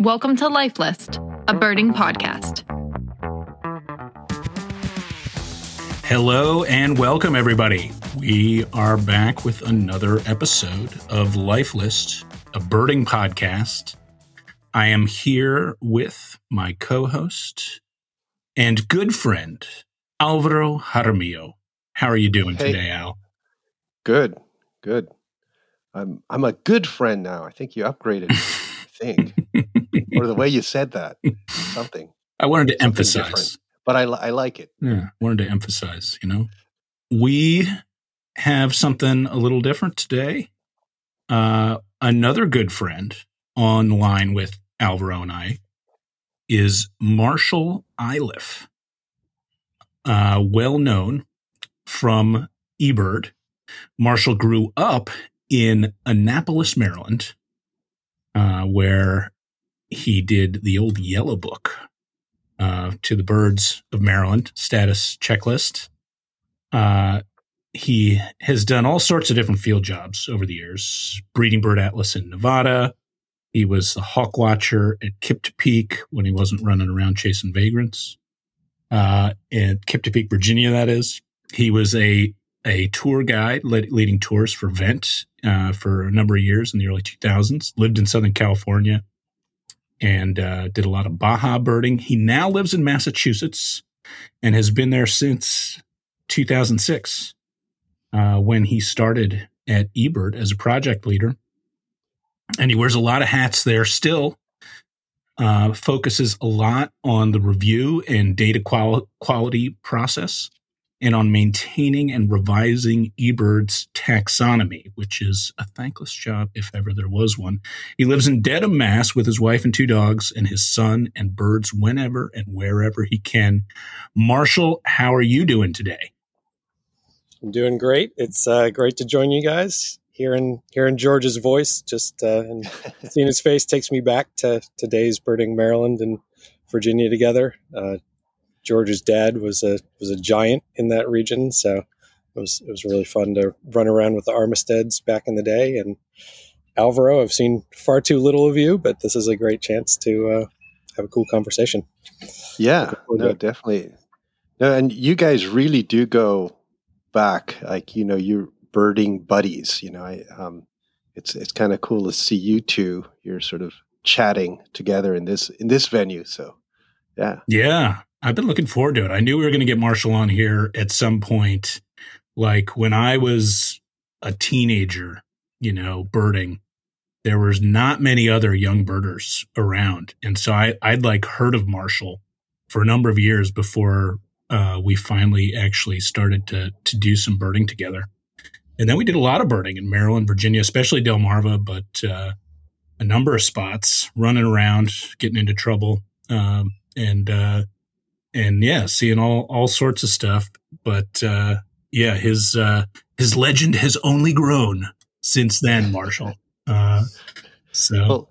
Welcome to Life List, a birding podcast. Hello and welcome, everybody. We are back with another episode of Life List, a birding podcast. I am here with my co host and good friend, Alvaro Jaramillo. How are you doing Hey. today, Al? Good, good. I'm I'm a good friend now. I think you upgraded. I think, or the way you said that, something. I wanted to Something emphasize. different. But I I like it. Yeah, wanted to emphasize, you know. We have something a little different today. Uh, another good friend online with Alvaro and I is Marshall Iliff, uh, well known from eBird. Marshall grew up in Annapolis, Maryland, uh, where he did the old Yellow Book uh, to the birds of Maryland status checklist. Uh, he has done all sorts of different field jobs over the years. Breeding Bird Atlas in Nevada. He was the hawk watcher at Kiptopeke when he wasn't running around chasing vagrants. Uh, at Kiptopeke, Virginia, that is. He was a a tour guide lead, leading tours for Vent uh, for a number of years in the early 2000s. Lived in Southern California and uh, did a lot of Baja birding. He now lives in Massachusetts and has been there since 2006 uh, when he started at eBird as a project leader. And he wears a lot of hats there still. Uh, focuses a lot on the review and data qual- quality process and on maintaining and revising eBird's taxonomy, which is a thankless job if ever there was one. He lives in Dedham, Mass, with his wife and two dogs, and his son and birds whenever and wherever he can. Marshall, how are you doing today? I'm doing great. It's uh, great to join you guys. Hearing hearing George's voice, just uh, and seeing his face takes me back to today's birding Maryland and Virginia together. Uh, George's dad was a was a giant in that region, so it was it was really fun to run around with the Armisteds back in the day. And Alvaro, I've seen far too little of you, but this is a great chance to uh, have a cool conversation. Yeah, Looking no, definitely. No, and you guys really do go back. Like you know, you're birding buddies. You know, I um, it's it's kind of cool to see you two. You're sort of chatting together in this in this venue. So, yeah, Yeah, I've been looking forward to it. I knew we were going to get Marshall on here at some point. Like when I was a teenager, you know, birding, there was not many other young birders around. And so I, I'd like heard of Marshall for a number of years before uh, we finally actually started to, to do some birding together. And then we did a lot of birding in Maryland, Virginia, especially Delmarva, but uh, a number of spots running around, getting into trouble. Um, and, uh, and yeah, seeing all all sorts of stuff. But uh, yeah, his uh, his legend has only grown since then, Marshall. Uh, so well,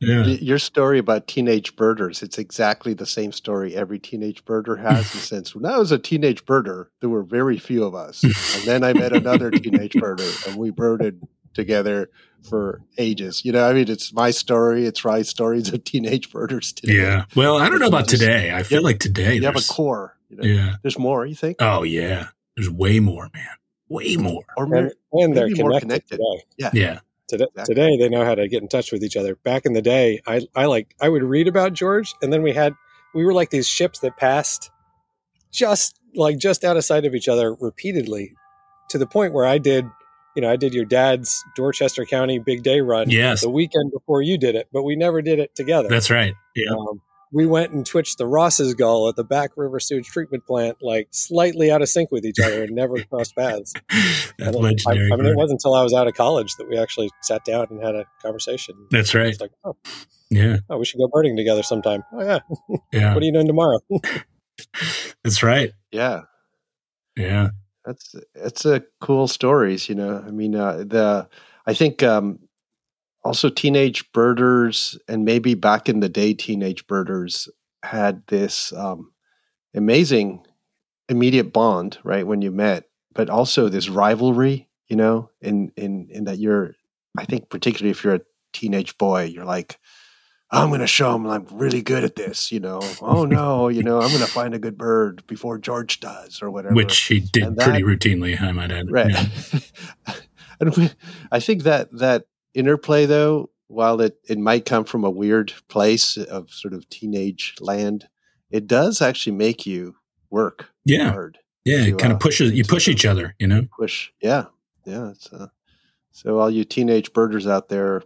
yeah, your story about teenage birders. It's exactly the same story every teenage birder has. the sense when I was a teenage birder, there were very few of us, and then I met another teenage birder, and we birded together for ages. You know, I mean, it's my story. It's Rye's stories of teenage birders today. yeah. Well, I don't know about today. I feel Yeah, like today you have a there's core. You know? yeah. There's more. You think? Oh yeah, there's way more, man. Way more. Or And, maybe, and they're maybe more connected, connected. today. Yeah. Today, Exactly. today they know how to get in touch with each other. Back in the day, I, I like I would read about George, and then we had we were like these ships that passed just like just out of sight of each other repeatedly, to the point where I did, you know, I did your dad's Dorchester County Big Day run Yes. the weekend before you did it, but we never did it together. That's right. Yeah. Um, we went and twitched the Ross's gull at the Back River Sewage Treatment Plant, like slightly out of sync with each other, and never crossed paths. that And I. I mean, it wasn't until I was out of college that we actually sat down and had a conversation. That's right. It's like, oh, Yeah. oh, we should go birding together sometime. Oh yeah, Yeah. what are you doing tomorrow? That's right. Yeah. Yeah. That's it's a cool stories, you know. I mean, uh, the I think um, also teenage birders and maybe back in the day, teenage birders had this um, amazing immediate bond, right, when you met, but also this rivalry, you know, in in in that you're, I think particularly if you're a teenage boy, you're like, I'm going to show him I'm really good at this, you know. Oh no, you know, I'm going to find a good bird before George does or whatever. Which he did pretty routinely, I might add. Right. Yeah. and we, I think that that interplay though, while it it might come from a weird place of sort of teenage land, it does actually make you work yeah. hard. Yeah, to, it kind of uh, pushes you push each other, you know. Push. Yeah. Yeah, uh, so all you teenage birders out there,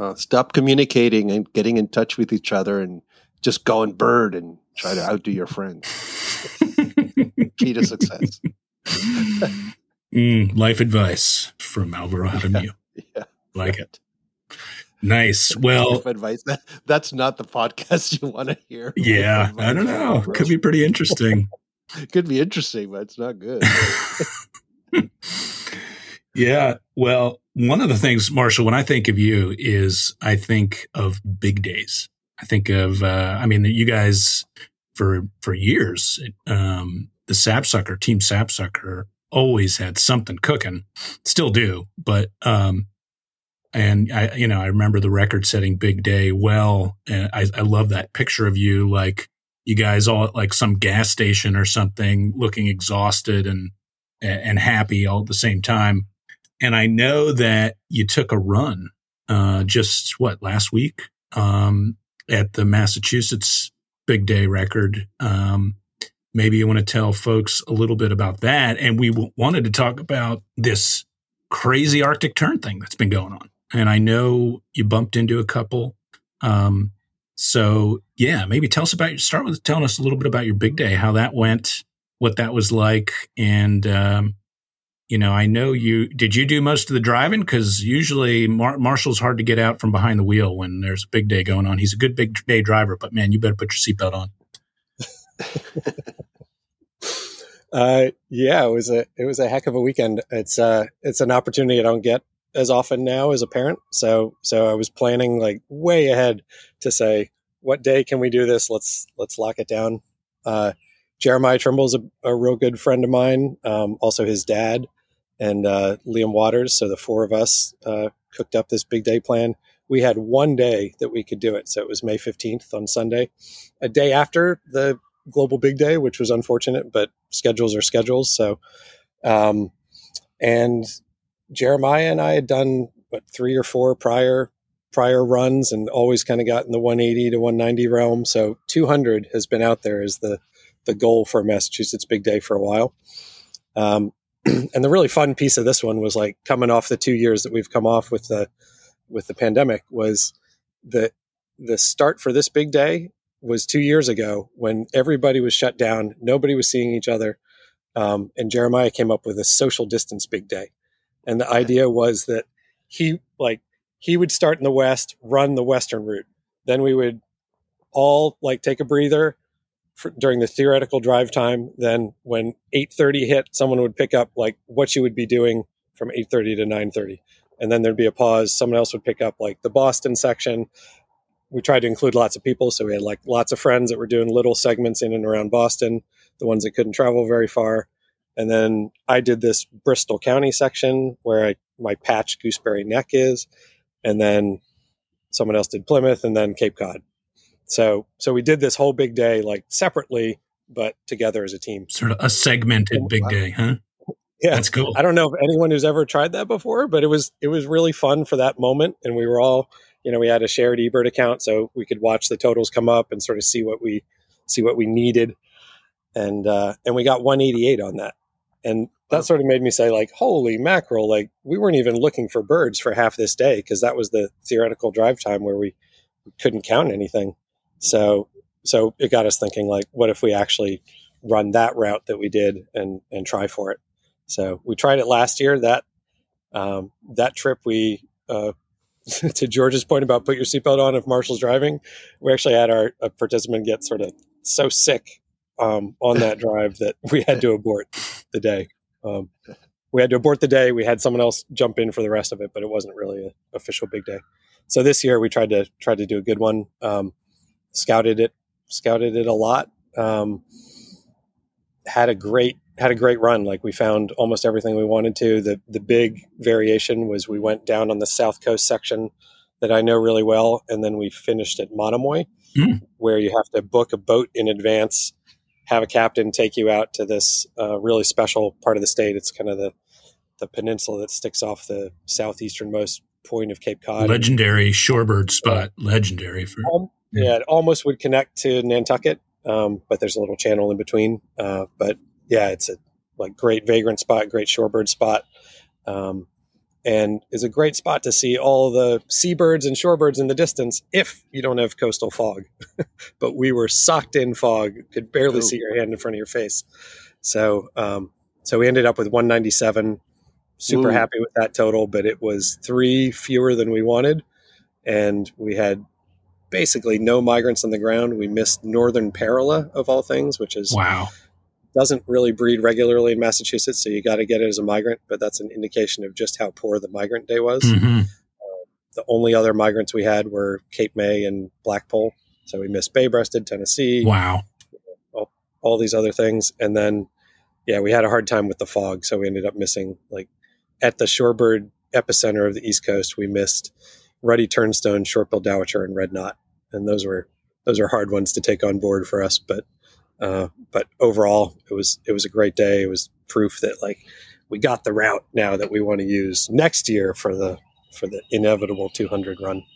uh, stop communicating and getting in touch with each other and just go and bird and try to outdo your friends. Key to success. mm, life advice from Alvarado yeah, Yeah, like it. Nice. Well, life advice. That, that's not the podcast you want to hear. Yeah, I don't know. Could be pretty interesting. Could be interesting, but it's not good. yeah. Well, one of the things, Marshall, when I think of you is I think of big days. I think of, uh, I mean, you guys for, for years, um, the Sapsucker, Team Sapsucker always had something cooking, still do, but, um, and I, you know, I remember the record setting big day well. And I, I love that picture of you, like you guys all at like some gas station or something looking exhausted and, and happy all at the same time. And I know that you took a run uh, just what last week um, at the Massachusetts Big Day record. Um, maybe you want to tell folks a little bit about that. And we w- wanted to talk about this crazy Arctic tern thing that's been going on. And I know you bumped into a couple. Um, so yeah, maybe tell us about. your Start with telling us a little bit about your big day, how that went, what that was like, and um, you know, I know you did you do most of the driving because usually Mar- Marshall's hard to get out from behind the wheel when there's a big day going on. He's a good big day driver, but man, you better put your seatbelt on. uh, yeah, it was a it was a heck of a weekend. It's uh it's an opportunity I don't get as often now as a parent. So so I was planning like way ahead to say what day can we do this? Let's let's lock it down. Uh, Jeremiah Trimble's a, a real good friend of mine. Um, also his dad and uh, Liam Waters. So the four of us uh, cooked up this big day plan. We had one day that we could do it. So it was May 15th on Sunday, a day after the global big day, which was unfortunate, but schedules are schedules. So, um, and Jeremiah and I had done what three or four prior prior runs and always kind of got in the 180 to 190 realm. So 200 has been out there as the the goal for Massachusetts Big Day for a while. Um, and the really fun piece of this one was like coming off the two years that we've come off with the with the pandemic was the the start for this big day was two years ago when everybody was shut down, nobody was seeing each other, um, and Jeremiah came up with a social distance big day, and the idea was that he like he would start in the west, run the western route, then we would all like take a breather during the theoretical drive time. Then when 8:30 hit, someone would pick up like what you would be doing from 8:30 to 9:30, and then there'd be a pause. Someone else would pick up like the Boston section. We tried to include lots of people, so we had like lots of friends that were doing little segments in and around Boston, the ones that couldn't travel very far. And then I did this Bristol County section where I, my patch Gooseberry Neck is, and then someone else did Plymouth, and then Cape Cod. So so we did this whole big day like separately, but together as a team. Sort of a segmented big day, huh? Yeah, that's cool. I don't know if anyone who's ever tried that before, but it was it was really fun for that moment, and we were all you know we had a shared eBird account, so we could watch the totals come up and sort of see what we see what we needed, and uh, and we got 188 on that, and that sort of made me say like, holy mackerel! Like we weren't even looking for birds for half this day because that was the theoretical drive time where we couldn't count anything. So so it got us thinking like, what if we actually run that route that we did and and try for it? So we tried it last year. That um, that trip we uh, to George's point about put your seatbelt on if Marshall's driving, we actually had our participant get sort of so sick um, on that drive that we had to abort the day. Um, we had to abort the day. We had someone else jump in for the rest of it, but it wasn't really an official big day. So this year we tried to try to do a good one. Um, scouted it, scouted it a lot. Um, had a great had a great run. Like we found almost everything we wanted to. The the big variation was we went down on the south coast section that I know really well, and then we finished at Monomoy, Mm. where you have to book a boat in advance, have a captain take you out to this uh, really special part of the state. It's kind of the the peninsula that sticks off the southeasternmost point of Cape Cod. Legendary shorebird spot. Legendary for Um, yeah, it almost would connect to Nantucket, um, but there's a little channel in between. Uh, but yeah, it's a like great vagrant spot, great shorebird spot, um, and is a great spot to see all the seabirds and shorebirds in the distance if you don't have coastal fog. but we were socked in fog, could barely Oh. see your hand in front of your face. So, um, so we ended up with 197. Super Ooh. happy with that total, but it was three fewer than we wanted, and we had basically no migrants on the ground. We missed northern parula of all things, which is wow. doesn't really breed regularly in Massachusetts, so you got to get it as a migrant. But that's an indication of just how poor the migrant day was. Mhm. The only other migrants we had were Cape May and Blackpoll, so we missed Bay Breasted, Tennessee, Wow. all these other things, and then yeah, we had a hard time with the fog, so we ended up missing like at the shorebird epicenter of the East Coast, we missed ruddy turnstone, short-billed dowitcher, and red knot, and those were those are hard ones to take on board for us. But uh, but overall, it was it was a great day. It was proof that like we got the route now that we want to use next year for the for the inevitable 200 run.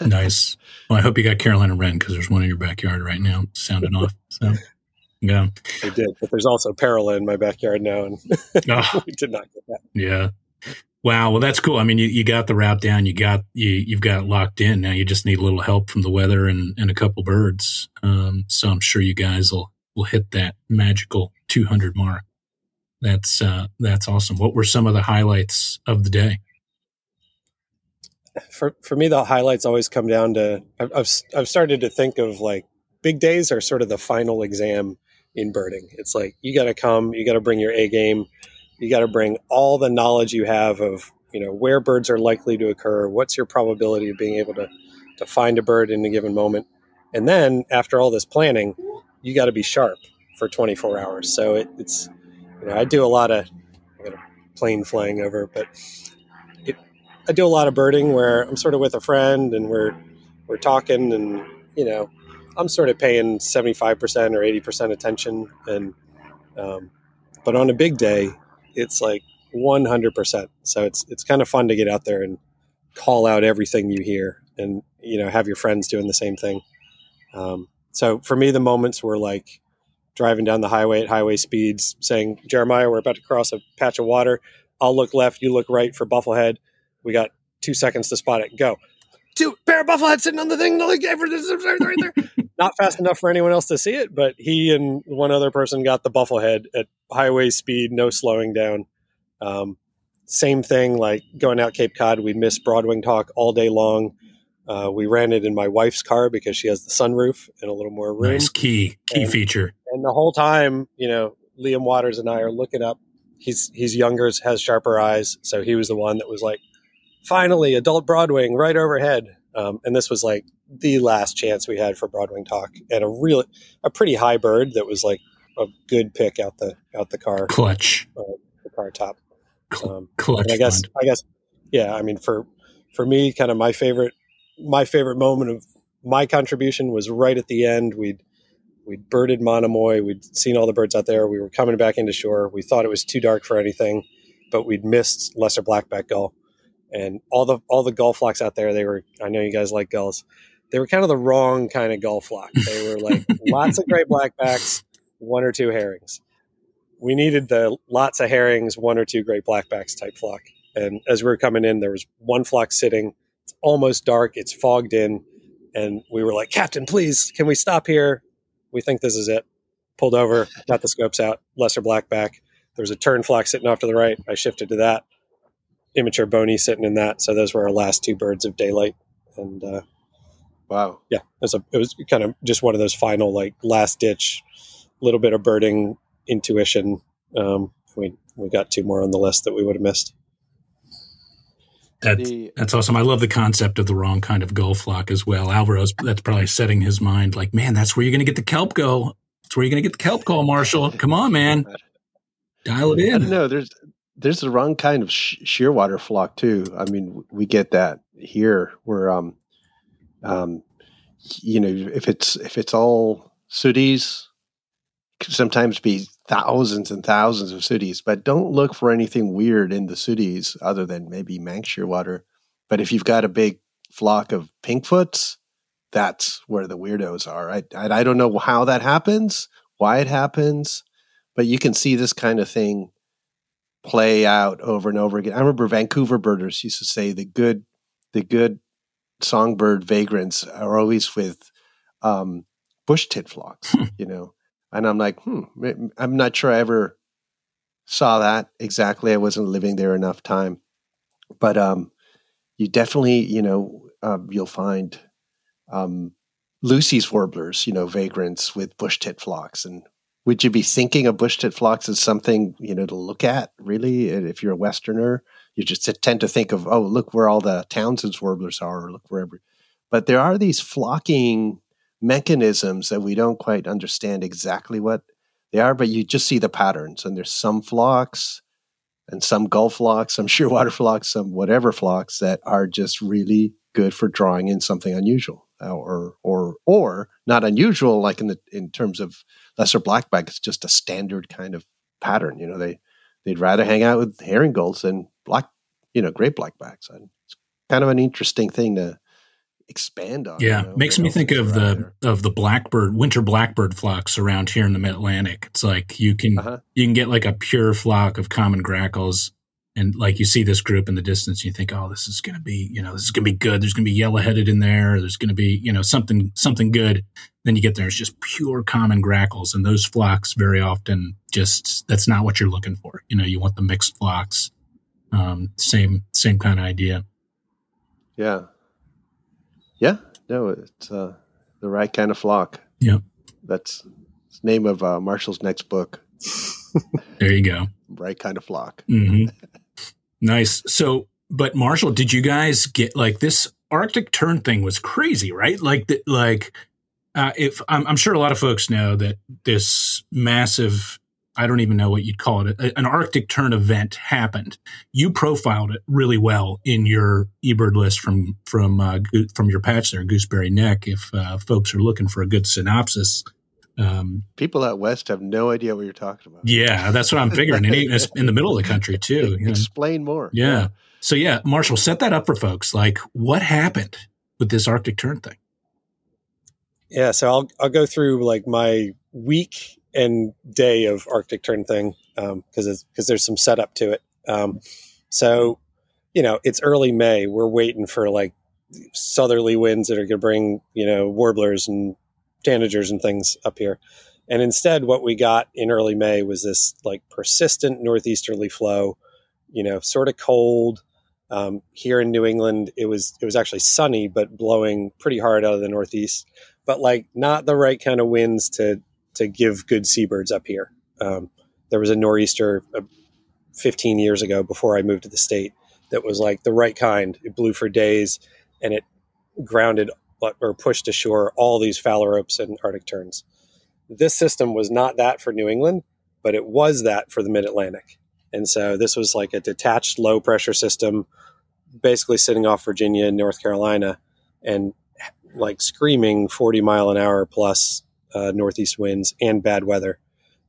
Nice. Well, I hope you got Carolina Wren because there's one in your backyard right now sounding off. So, yeah. I did, but there's also Parula in my backyard now, and Oh, we did not get that. yeah. Wow. Well, that's cool. I mean, you, you got the route down. You got you you've got locked in. Now you just need a little help from the weather and, and a couple birds. Um, so I'm sure you guys will will hit that magical 200 mark. That's uh, that's awesome. What were some of the highlights of the day? for for me the highlights always come down to I've, I've I've started to think of like big days are sort of the final exam in birding. It's like you got to come, you got to bring your A game, you got to bring all the knowledge you have of you know where birds are likely to occur, what's your probability of being able to to find a bird in a given moment, and then after all this planning, you got to be sharp for 24 hours. So it, it's you know I do a lot of I got a plane flying over, but it I do a lot of birding where I'm sort of with a friend and we're we're talking and you know I'm sort of paying 75% or 80% attention and um, but on a big day it's like 100% so it's it's kind of fun to get out there and call out everything you hear and you know have your friends doing the same thing um, so for me the moments were like driving down the highway at highway speeds saying jeremiah we're about to cross a patch of water i'll look left you look right for bufflehead we got two seconds to spot it. Go. Two pair of bufflehead sitting on the thing. Right there. Not fast enough for anyone else to see it, but he and one other person got the bufflehead at highway speed, no slowing down. Um, same thing, like going out Cape Cod, we missed Broadwing Hawk all day long. Uh, we ran it in my wife's car because she has the sunroof and a little more room. Nice key key And- feature. And the whole time, you know, Liam Waters and I are looking up. He's he's younger, has sharper eyes, so he was the one that was like, "Finally, adult Broadwing right overhead." Um, and this was like the last chance we had for Broadwing hawk, and a real, a pretty high bird that was like a good pick out the out the car Clutch. the car top. Um, clutch. and I guess fund. I guess yeah. I mean, for for me, kind of my favorite my favorite moment of my contribution was right at the end. We'd we'd birded Monomoy. We'd seen all the birds out there. We were coming back into shore. We thought it was too dark for anything, but we'd missed lesser blackback gull, and all the all the gull flocks out there. They were. I know you guys like gulls. They were kind of the wrong kind of gull flock. They were like lots of great blackbacks, one or two herrings. We needed the lots of herrings, one or two great blackbacks type flock. And as we were coming in, there was one flock sitting. It's almost dark. It's fogged in. And we were like, Captain, please, can we stop here? We think this is it. Pulled over, got the scopes out, lesser blackback. There was a tern flock sitting off to the right. I shifted to that. Immature bony sitting in that. So those were our last two birds of daylight. And uh, wow. yeah, it was, a, it was kind of just one of those final, like, last ditch, little bit of birding intuition. Um, we, we got two more on the list that we would have missed. That's that's awesome. I love the concept of the wrong kind of gull flock as well. Alvaro's that's probably setting his mind like, man, that's where you're going to get the kelp gull. That's where you're going to get the kelp gull, Marshall. Come on, man, dial it in. No, There's there's the wrong kind of sh- shearwater flock too. I mean, we get that here where um um you know if it's if it's all sooties sometimes be thousands and thousands of sooties, but don't look for anything weird in the sooties other than maybe Manx shearwater. But if you've got a big flock of pinkfoots, that's where the weirdos are. I, I, I don't know how that happens, why it happens, but you can see this kind of thing play out over and over again. I remember Vancouver birders used to say the good the good songbird vagrants are always with um, bush tit flocks, you know. And I'm like, hmm, I'm not sure I ever saw that exactly. I wasn't living there enough time, but um, you definitely, you know, uh, you'll find um, Lucy's warblers, you know, vagrants with bush tit flocks. And would you be thinking of bush tit flocks as something, you know, to look at really? If you're a Westerner, you just tend to think of, oh, look where all the Townsend's warblers are, or look wherever. But there are these flocking mechanisms that we don't quite understand exactly what they are, but you just see the patterns. And there's some flocks and some gull flocks, some shearwater flocks, some whatever flocks that are just really good for drawing in something unusual or or or not unusual like in the in terms of lesser blackback it's just a standard kind of pattern you know they they'd rather hang out with herring gulls than black you know great blackbacks and it's kind of an interesting thing to expand on. Yeah, you know, makes me think of the of the blackbird winter blackbird flocks around here in the Mid Atlantic. It's like you can uh-huh. you can get like a pure flock of common grackles, and like you see this group in the distance, you think, oh, this is going to be you know this is going to be good. There's going to be yellow headed in there. There's going to be you know something something good. Then you get there, it's just pure common grackles, and those flocks very often just that's not what you're looking for. You know, you want the mixed flocks. Um, same same kind of idea. Yeah, yeah, no, it's uh, the right kind of flock. Yeah, that's the name of uh, Marshall's next book. there you go. Right kind of flock. Mm-hmm. Nice. So, but Marshall, did you guys get like this Arctic tern thing was crazy, right? Like that, like uh, if I'm, I'm, sure a lot of folks know that this massive I don't even know what you'd call it, an Arctic tern event happened. You profiled it really well in your eBird list from from uh, from your patch there, Gooseberry Neck. If uh, folks are looking for a good synopsis, um, people out west have no idea what you're talking about. Yeah, that's what I'm figuring. and even in the middle of the country too. You know? Explain more. Yeah. yeah. So yeah, Marshall, set that up for folks. Like, what happened with this Arctic tern thing? Yeah, so I'll I'll go through like my week and day of Arctic tern thing because um, because there's some setup to it. Um, so you know it's early May. We're waiting for like southerly winds that are going to bring you know warblers and tanagers and things up here. And instead, what we got in early May was this like persistent northeasterly flow. You know, sort of cold. Um, here in New England, it was it was actually sunny, but blowing pretty hard out of the northeast. But like not the right kind of winds to to give good seabirds up here. Um, there was a nor'easter uh, 15 years ago before I moved to the state that was like the right kind. It blew for days and it grounded or pushed ashore all these phalaropes and Arctic terns. This system was not that for New England, but it was that for the mid Atlantic. And so this was like a detached low pressure system, basically sitting off Virginia and North Carolina and like screaming 40 mile an hour plus uh, northeast winds and bad weather.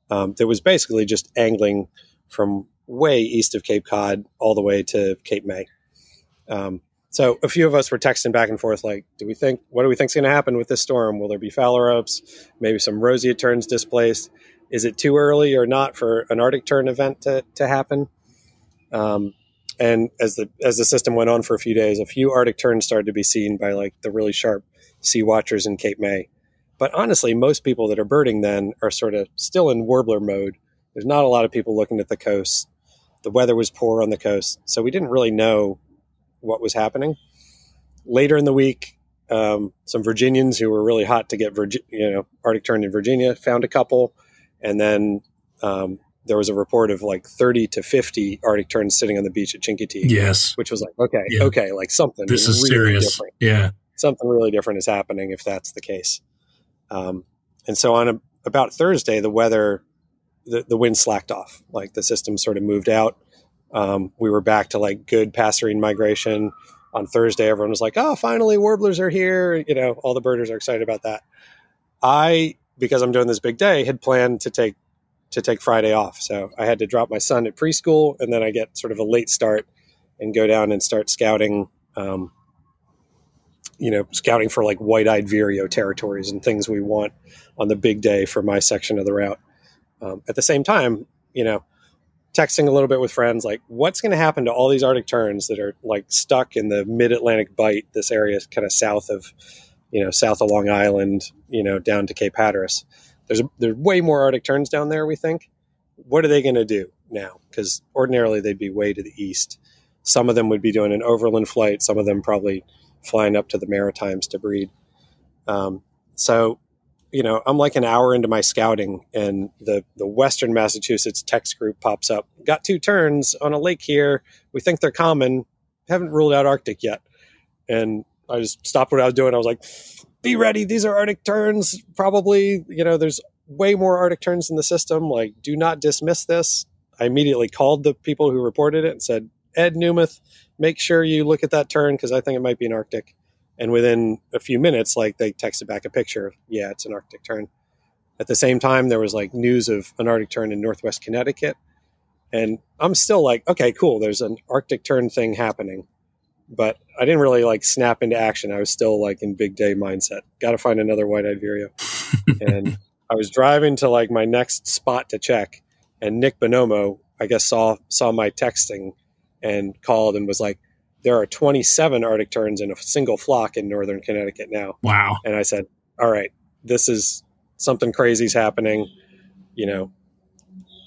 Um, that was basically just angling from way east of Cape Cod all the way to Cape May. Um, so a few of us were texting back and forth, like, do we think, what do we think is going to happen with this storm? Will there be phalaropes? Maybe some roseate terns displaced? Is it too early or not for an Arctic tern event to, to happen? Um, and as the as the system went on for a few days, a few Arctic terns started to be seen by like the really sharp sea watchers in Cape May. But honestly, most people that are birding then are sort of still in warbler mode. There's not a lot of people looking at the coast. The weather was poor on the coast, so we didn't really know what was happening. Later in the week, um, some Virginians who were really hot to get Virgi- you know Arctic tern in Virginia found a couple, and then um, there was a report of like 30 to 50 Arctic terns sitting on the beach at Chincoteague. Yes, which was like okay, yeah. okay, like something. This is really serious. Different. Yeah, something really different is happening if that's the case. Um, and so on a, about Thursday, the weather, the, the wind slacked off. Like the system sort of moved out. Um, we were back to like good passerine migration on Thursday. Everyone was like, "Oh, finally, warblers are here!" You know, all the birders are excited about that. I, because I'm doing this big day, had planned to take to take Friday off, so I had to drop my son at preschool, and then I get sort of a late start and go down and start scouting. Um, you know, scouting for like white-eyed vireo territories and things we want on the big day for my section of the route. Um, at the same time, you know, texting a little bit with friends, like what's going to happen to all these Arctic terns that are like stuck in the mid-Atlantic bight, this area kind of south of, you know, south of Long Island, you know, down to Cape Hatteras. There's there's way more Arctic terns down there. We think. What are they going to do now? Because ordinarily they'd be way to the east. Some of them would be doing an overland flight. Some of them probably flying up to the Maritimes to breed. Um, so you know, I'm like an hour into my scouting, and the the Western Massachusetts text group pops up. Got two terns on a lake here. We think they're common. Haven't ruled out Arctic yet. And I just stopped what I was doing. I was like, "Be ready. These are Arctic terns. Probably, you know, there's way more Arctic terns in the system. Like, do not dismiss this." I immediately called the people who reported it and said, "Ed Newmuth, make sure you look at that tern because I think it might be an Arctic." And within a few minutes, like they texted back a picture. Yeah, it's an Arctic tern. At the same time, there was like news of an Arctic tern in Northwest Connecticut. And I'm still like, okay, cool. There's an Arctic tern thing happening. But I didn't really like snap into action. I was still like in big day mindset. Got to find another white eyed vireo. and I was driving to like my next spot to check. And Nick Bonomo, I guess, saw saw my texting and called and was like, there are 27 Arctic terns in a single flock in northern Connecticut now. Wow. And I said, all right, this is something crazy's happening. You know,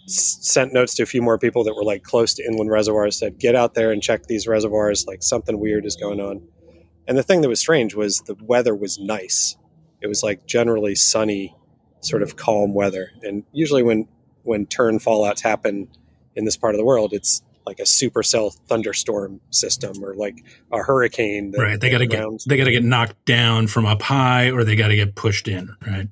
s- sent notes to a few more people that were like close to inland reservoirs, said, get out there and check these reservoirs. Like something weird is going on. And the thing that was strange was the weather was nice. It was like generally sunny, sort of calm weather. And usually when, when tern fallouts happen in this part of the world, it's like a supercell thunderstorm system or like a hurricane. That, right. They got to get they got to get knocked down from up high, or they got to get pushed in. Right.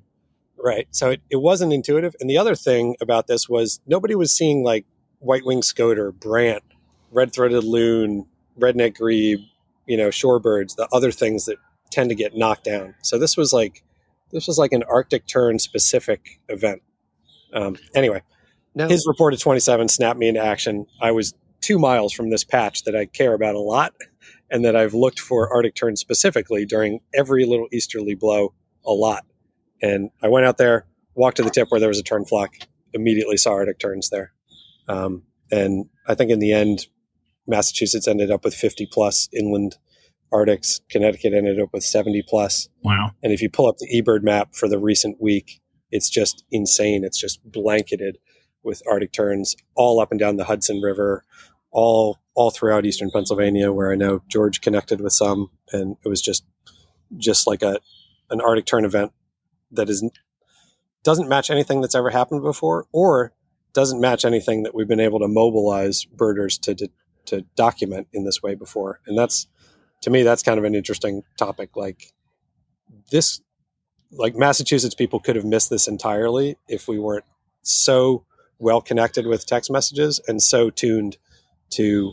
Right. So it, it wasn't intuitive. And the other thing about this was nobody was seeing like white winged scoter, brant, red throated loon, redneck grebe, you know, shorebirds, the other things that tend to get knocked down. So this was like this was like an Arctic tern specific event. Um, anyway, no. his report of 27 snapped me into action. I was two miles from this patch that I care about a lot and that I've looked for Arctic terns specifically during every little easterly blow a lot. And I went out there, walked to the tip where there was a tern flock, immediately saw Arctic terns there. Um, and I think in the end, Massachusetts ended up with 50 plus inland Arctics. Connecticut ended up with 70 plus. Wow. And if you pull up the eBird map for the recent week, it's just insane. It's just blanketed with Arctic terns all up and down the Hudson River, all all throughout eastern Pennsylvania, where I know George connected with some, and it was just just like a an Arctic tern event that is doesn't match anything that's ever happened before, or doesn't match anything that we've been able to mobilize birders to, to to document in this way before, and that's to me that's kind of an interesting topic. Like this, like Massachusetts people could have missed this entirely if we weren't so well connected with text messages and so tuned to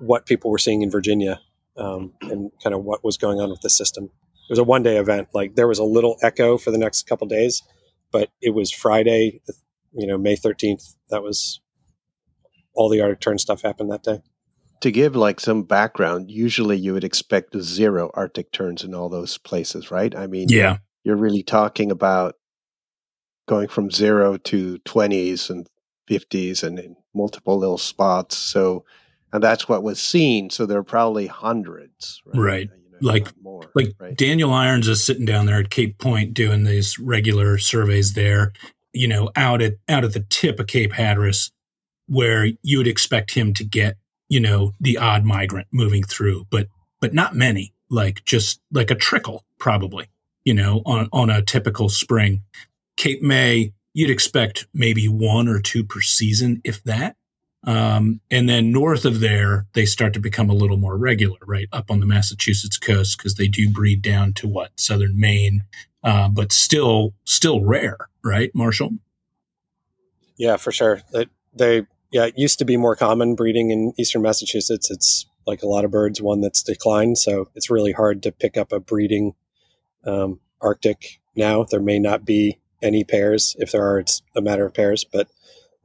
what people were seeing in Virginia um, and kind of what was going on with the system. It was a one day event. Like there was a little echo for the next couple days, but it was Friday, you know, May 13th. That was all the Arctic tern stuff happened that day. To give like some background, usually you would expect zero Arctic terns in all those places, right? I mean, yeah, you're really talking about going from zero to 20s and 50s and in multiple little spots. So, and that's what was seen. So there are probably hundreds, right? right. Uh, you know, like more, like right? Daniel Irons is sitting down there at Cape Point doing these regular surveys there. You know, out at out at the tip of Cape Hatteras, where you would expect him to get you know the odd migrant moving through, but but not many. Like just like a trickle, probably. You know, on on a typical spring. Cape May, you'd expect maybe one or two per season, if that. Um, and then north of there, they start to become a little more regular, right up on the Massachusetts coast because they do breed down to what southern Maine, uh, but still still rare, right, Marshall? Yeah, for sure. They, they yeah, it used to be more common breeding in eastern Massachusetts. It's like a lot of birds, one that's declined. So it's really hard to pick up a breeding um, Arctic now. There may not be any pairs. If there are, it's a matter of pairs. But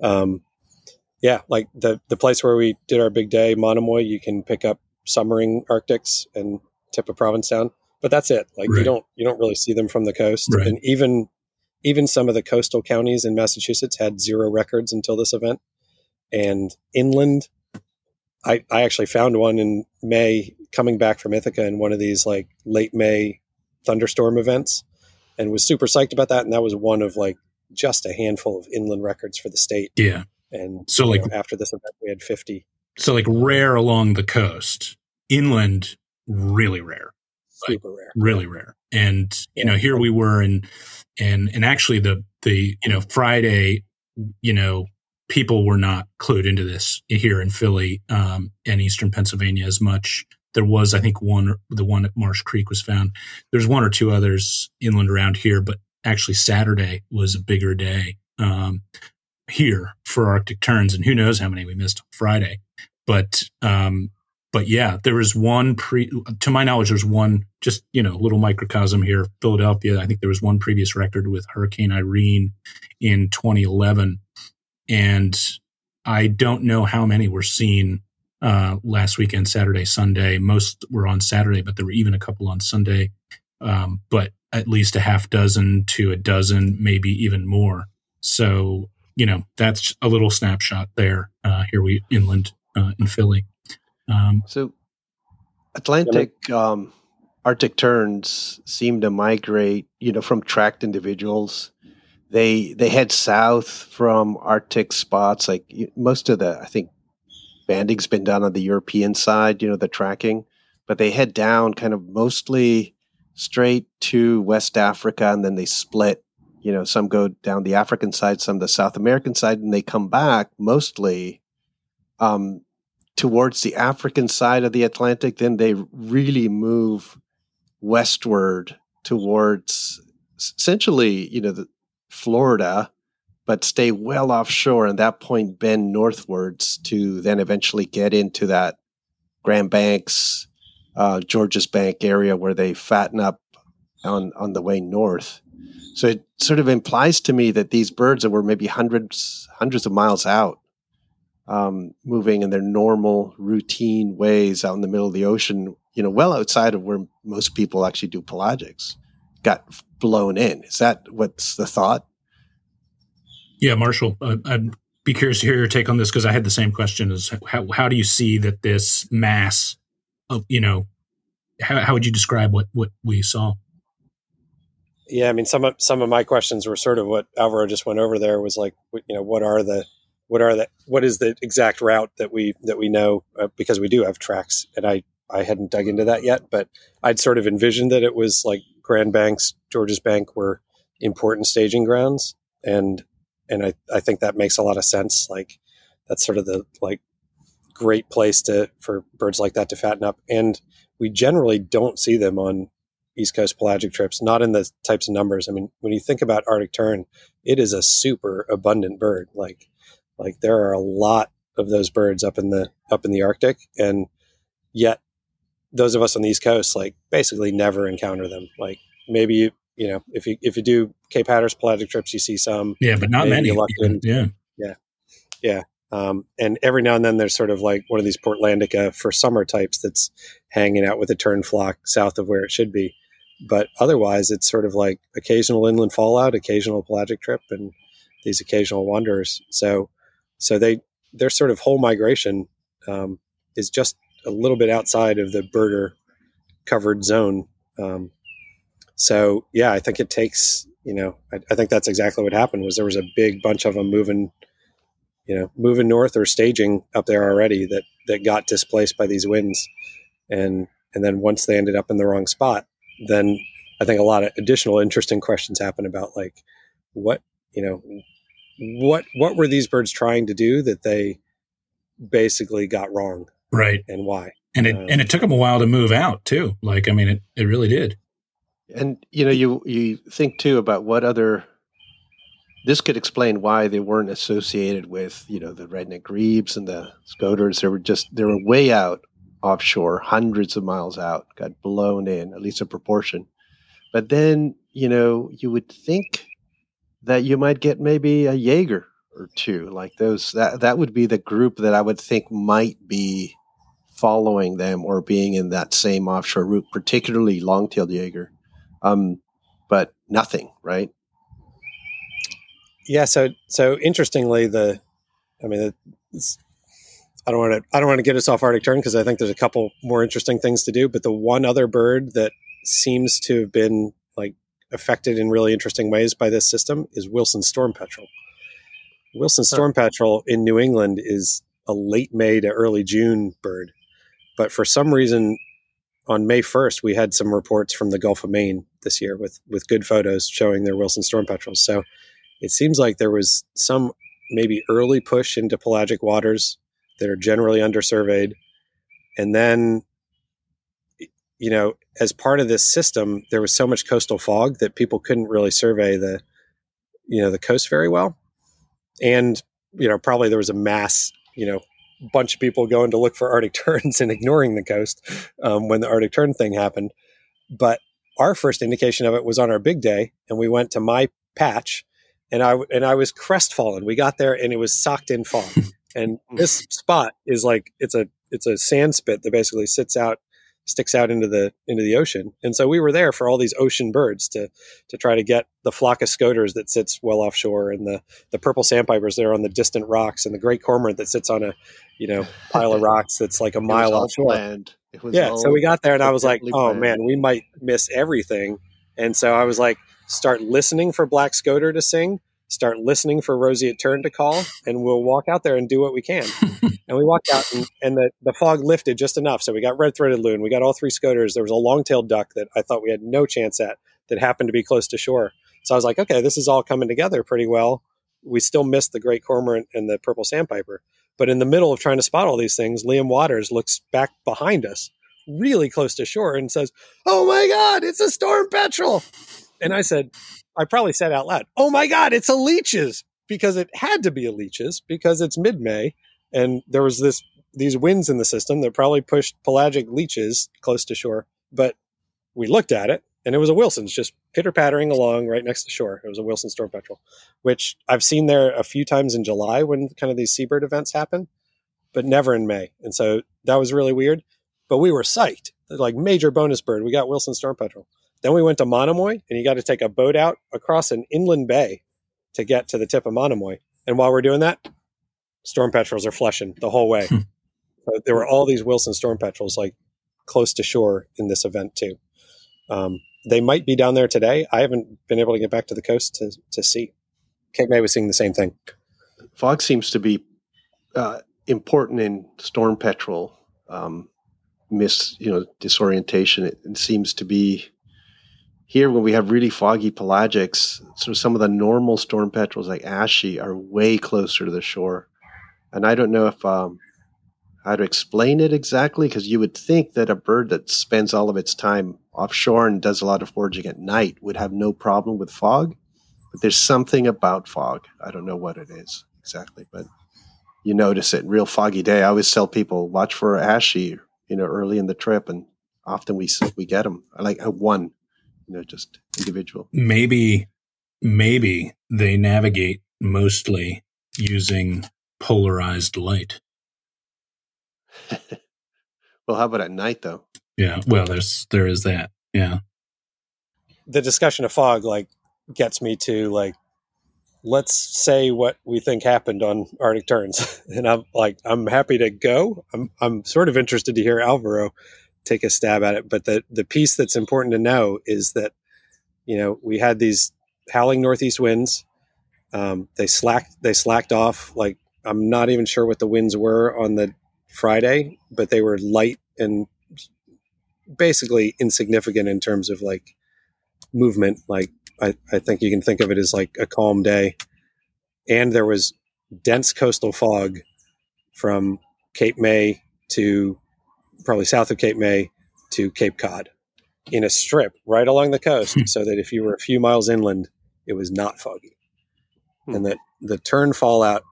um, yeah, like the the place where we did our big day, Monomoy, you can pick up summering Arctics and tip of Provincetown, but that's it. Like right. you don't you don't really see them from the coast, right. and even even some of the coastal counties in Massachusetts had zero records until this event, and inland. I, I actually found one in May coming back from Ithaca in one of these like late May thunderstorm events and was super psyched about that. And that was one of like just a handful of inland records for the state. Yeah. And so like know, after this event, we had 50. So like rare along the coast, inland, really rare, super like, rare, really rare. And, you know, here we were and, and, and actually the, the, you know, Friday, you know, people were not clued into this here in Philly, um, and Eastern Pennsylvania as much there was, I think, one, the one at Marsh Creek was found. There's one or two others inland around here, but actually Saturday was a bigger day um, here for Arctic terns, and who knows how many we missed on Friday. But um, but yeah, there was one pre. To my knowledge, there's one just you know little microcosm here, Philadelphia. I think there was one previous record with Hurricane Irene in 2011, and I don't know how many were seen uh, last weekend, Saturday, Sunday. Most were on Saturday, but there were even a couple on Sunday. Um, but at least a half dozen to a dozen, maybe even more. So, you know, that's a little snapshot there. Uh, here we inland uh, in Philly. Um, so, Atlantic um, Arctic terns seem to migrate, you know, from tracked individuals. They they head south from Arctic spots. Like most of the, I think banding's been done on the European side, you know, the tracking, but they head down kind of mostly straight to West Africa and then they split. You know, some go down the African side, some the South American side, and they come back mostly um, towards the African side of the Atlantic. Then they really move westward towards essentially, you know, Florida but stay well offshore and that point bend northwards to then eventually get into that Grand Banks, uh, Georges Bank area where they fatten up on, on the way north. So it sort of implies to me that these birds that were maybe hundreds hundreds of miles out, um, moving in their normal routine ways out in the middle of the ocean, you know, well outside of where most people actually do pelagics, got blown in. Is that what's the thought? Yeah, Marshall, uh, I'd be curious to hear your take on this because I had the same question: is how how do you see that this mass of you know how how would you describe what what we saw? Yeah, I mean some of some of my questions were sort of what Alvaro just went over there was like you know what are the what are the what is the exact route that we that we know uh, because we do have tracks and I I hadn't dug into that yet, but I'd sort of envisioned that it was like Grand Banks, Georges Bank were important staging grounds, and and I, I think that makes a lot of sense. Like that's sort of the like great place to for birds like that to fatten up. And we generally don't see them on East Coast pelagic trips, not in the types of numbers. I mean, when you think about Arctic tern, it is a super abundant bird. Like like there are a lot of those birds up in the up in the Arctic, and yet those of us on the East Coast like basically never encounter them. Like maybe you know, if you if you do Cape Hatteras pelagic trips, you see some. Yeah, but not many. Yeah, yeah, yeah. Um, and every now and then there's sort of like one of these Portlandica for summer types that's hanging out with a tern flock south of where it should be. But otherwise, it's sort of like occasional inland fallout, occasional pelagic trip, and these occasional wanderers. So, so they their sort of whole migration um, is just a little bit outside of the birder covered zone. Um, so yeah, I think it takes, you know, I, I, think that's exactly what happened was there was a big bunch of them moving, you know, moving north or staging up there already that, that got displaced by these winds. And, and then once they ended up in the wrong spot, then I think a lot of additional interesting questions happen about like what, you know, what, what were these birds trying to do that they basically got wrong? Right. And why? And it, um, and it took them a while to move out too. Like, I mean, it, it really did. And you know, you you think too about what other this could explain why they weren't associated with you know the redneck grebes and the scoters. They were just they were way out offshore, hundreds of miles out, got blown in at least a proportion. But then you know you would think that you might get maybe a Jaeger or two like those. That that would be the group that I would think might be following them or being in that same offshore route, particularly long-tailed Jaeger. Um, but nothing, right? Yeah. So, so interestingly, the, I mean, I don't want to, I don't want to get us off Arctic Tern because I think there's a couple more interesting things to do. But the one other bird that seems to have been like affected in really interesting ways by this system is Wilson storm petrel. Wilson storm petrel in New England is a late May to early June bird, but for some reason, on May 1st, we had some reports from the Gulf of Maine this year with with good photos showing their Wilson storm petrels. So it seems like there was some maybe early push into pelagic waters that are generally undersurveyed. And then, you know, as part of this system, there was so much coastal fog that people couldn't really survey the, you know, the coast very well. And, you know, probably there was a mass, you know, bunch of people going to look for Arctic terns and ignoring the coast um, when the Arctic tern thing happened. But our first indication of it was on our big day, and we went to my patch and I and I was crestfallen. We got there and it was socked in fog. and this spot is like it's a it's a sand spit that basically sits out sticks out into the into the ocean. And so we were there for all these ocean birds to to try to get the flock of scoters that sits well offshore and the the purple sandpipers that are on the distant rocks and the great cormorant that sits on a you know pile of rocks that's like a mile offshore. Planned. yeah, so we got there and I was like, "Oh planned. man, we might miss everything." And so I was like, start listening for Black Scoter to sing, start listening for Roseate Tern to call, and we'll walk out there and do what we can. and we walked out, and, and, the, the fog lifted just enough. So we got red throated loon, we got all three scoters. There was a long tailed duck that I thought we had no chance at that happened to be close to shore. So I was like, okay, this is all coming together pretty well. We still missed the great cormorant and the purple sandpiper. But in the middle of trying to spot all these things, Liam Waters looks back behind us, really close to shore, and says, Oh my God, it's a storm petrel. And I said, I probably said out loud, "Oh my God, it's a Leach's!" Because it had to be a Leach's because it's mid May, and there was this these winds in the system that probably pushed pelagic Leach's close to shore. But we looked at it, and it was a Wilson's just pitter pattering along right next to shore. It was a Wilson storm petrel, which I've seen there a few times in July when kind of these seabird events happen, but never in May. And so that was really weird. But we were psyched, like major bonus bird. We got Wilson storm petrel. Then we went to Monomoy, and you got to take a boat out across an inland bay to get to the tip of Monomoy. And while we're doing that, storm petrels are flushing the whole way. Hmm. so there were all these Wilson storm petrels like close to shore in this event too. Um, they might be down there today. I haven't been able to get back to the coast to, to see. Cape May was seeing the same thing. Fog seems to be uh, important in storm petrel um, miss, you know, disorientation. It, it seems to be here when we have really foggy pelagics, so some of the normal storm petrels like ashy are way closer to the shore. And I don't know if um, how to explain it exactly because you would think that a bird that spends all of its time offshore and does a lot of foraging at night would have no problem with fog. But there's something about fog. I don't know what it is exactly, but you notice it. Real foggy day. I always tell people watch for ashy, you know, early in the trip, and often we we get them. Like one know just individual. Maybe maybe they navigate mostly using polarized light. Well how about at night though? Yeah well there's there is that yeah. The discussion of fog like gets me to like let's say what we think happened on arctic Terns. and i'm like i'm happy to go. I'm i'm sort of interested to hear alvaro take a stab at it. But the the piece that's important to know is that you know we had these howling northeast winds. Um, they slacked they slacked off. Like I'm not even sure what the winds were on the Friday, but they were light and basically insignificant in terms of like movement. Like I, I think you can think of it as like a calm day. And there was dense coastal fog from Cape May to probably south of Cape May to Cape Cod in a strip right along the coast hmm. so that if you were a few miles inland, it was not foggy. hmm. and that the tern fallout,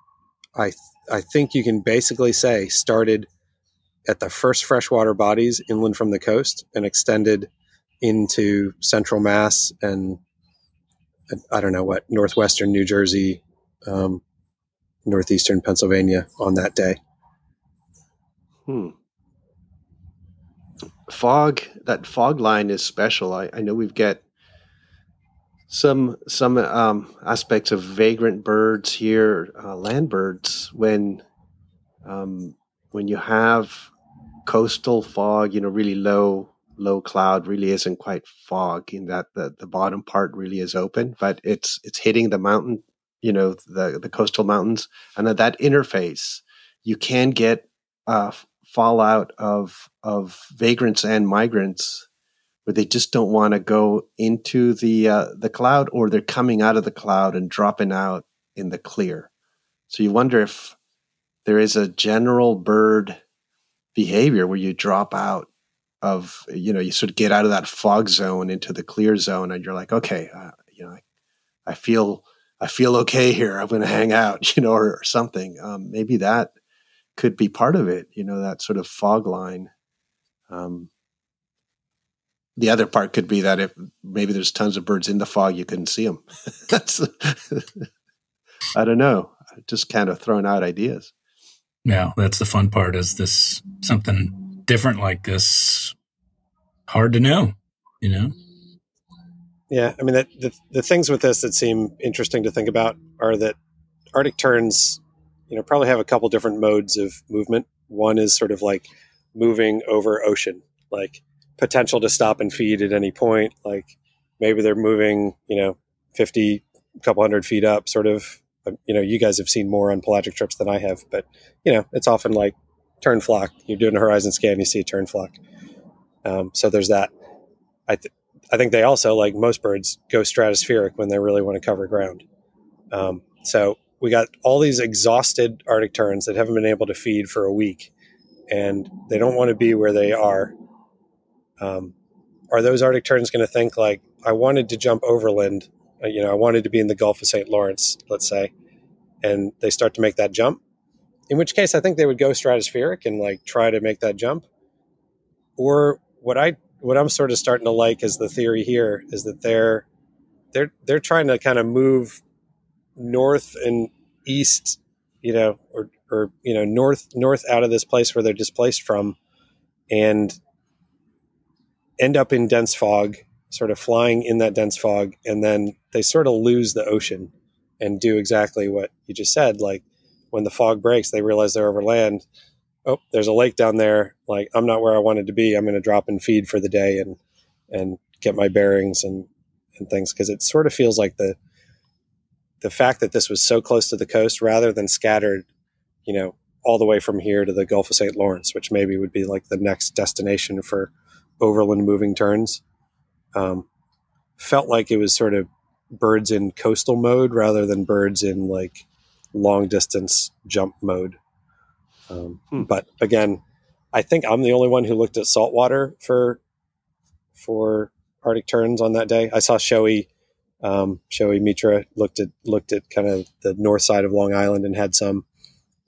I I think you can basically say started at the first freshwater bodies inland from the coast and extended into central Mass and I don't know what northwestern New Jersey, um, northeastern Pennsylvania on that day. Hmm. Fog that fog line is special. I, I know we've got some some um, aspects of vagrant birds here, uh, land birds. When um, when you have coastal fog, you know, really low low cloud really isn't quite fog in that the, the bottom part really is open, but it's it's hitting the mountain, you know, the the coastal mountains, and at that interface, you can get uh, fallout of of vagrants and migrants where they just don't want to go into the uh, the cloud, or they're coming out of the cloud and dropping out in the clear. So you wonder if there is a general bird behavior where you drop out of you know you sort of get out of that fog zone into the clear zone, and you're like, okay, uh, you know, I, I, feel I feel okay here. I'm going to hang out, you know, or, or something. Um, maybe that could be part of it. You know, that sort of fog line. Um, the other part could be that if maybe there's tons of birds in the fog, you couldn't see them. That's I don't know. Just kind of throwing out ideas. Yeah, that's the fun part. Is this something different like this? Hard to know, you know. Yeah, I mean, the, the the things with this that seem interesting to think about are that Arctic terns, you know, probably have a couple different modes of movement. One is sort of like moving over ocean, like potential to stop and feed at any point. Like maybe they're moving, you know, 50, couple hundred feet up, sort of. You know, you guys have seen more on pelagic trips than I have, but, you know, it's often like tern flock. You're doing a horizon scan, you see a tern flock. Um, so there's that. I, th- I think they also, like most birds, go stratospheric when they really want to cover ground. Um, so we got all these exhausted Arctic terns that haven't been able to feed for a week, and they don't want to be where they are um, are those Arctic terns going to think like, I wanted to jump overland, uh, you know, I wanted to be in the Gulf of St. Lawrence, let's say, and they start to make that jump? In which case, I think they would go stratospheric and like try to make that jump. Or what I what I'm sort of starting to like is the theory here is that they're they're they're trying to kind of move north and east, you know, or or you know north north out of this place where they're displaced from, and end up in dense fog, sort of flying in that dense fog, and then they sort of lose the ocean and do exactly what you just said. Like when the fog breaks, they realize they're over land. Oh, there's a lake down there. Like I'm not where I wanted to be. I'm going to drop and feed for the day and and get my bearings and and things because it sort of feels like the the fact that this was so close to the coast rather than scattered, you know, all the way from here to the Gulf of St. Lawrence, which maybe would be like the next destination for overland moving terns. Um, felt like it was sort of birds in coastal mode rather than birds in like long distance jump mode. Um, hmm. But again, I think I'm the only one who looked at saltwater for for Arctic terns on that day. I saw Shai um, Shai Mitra looked at looked at kind of the north side of Long Island and had some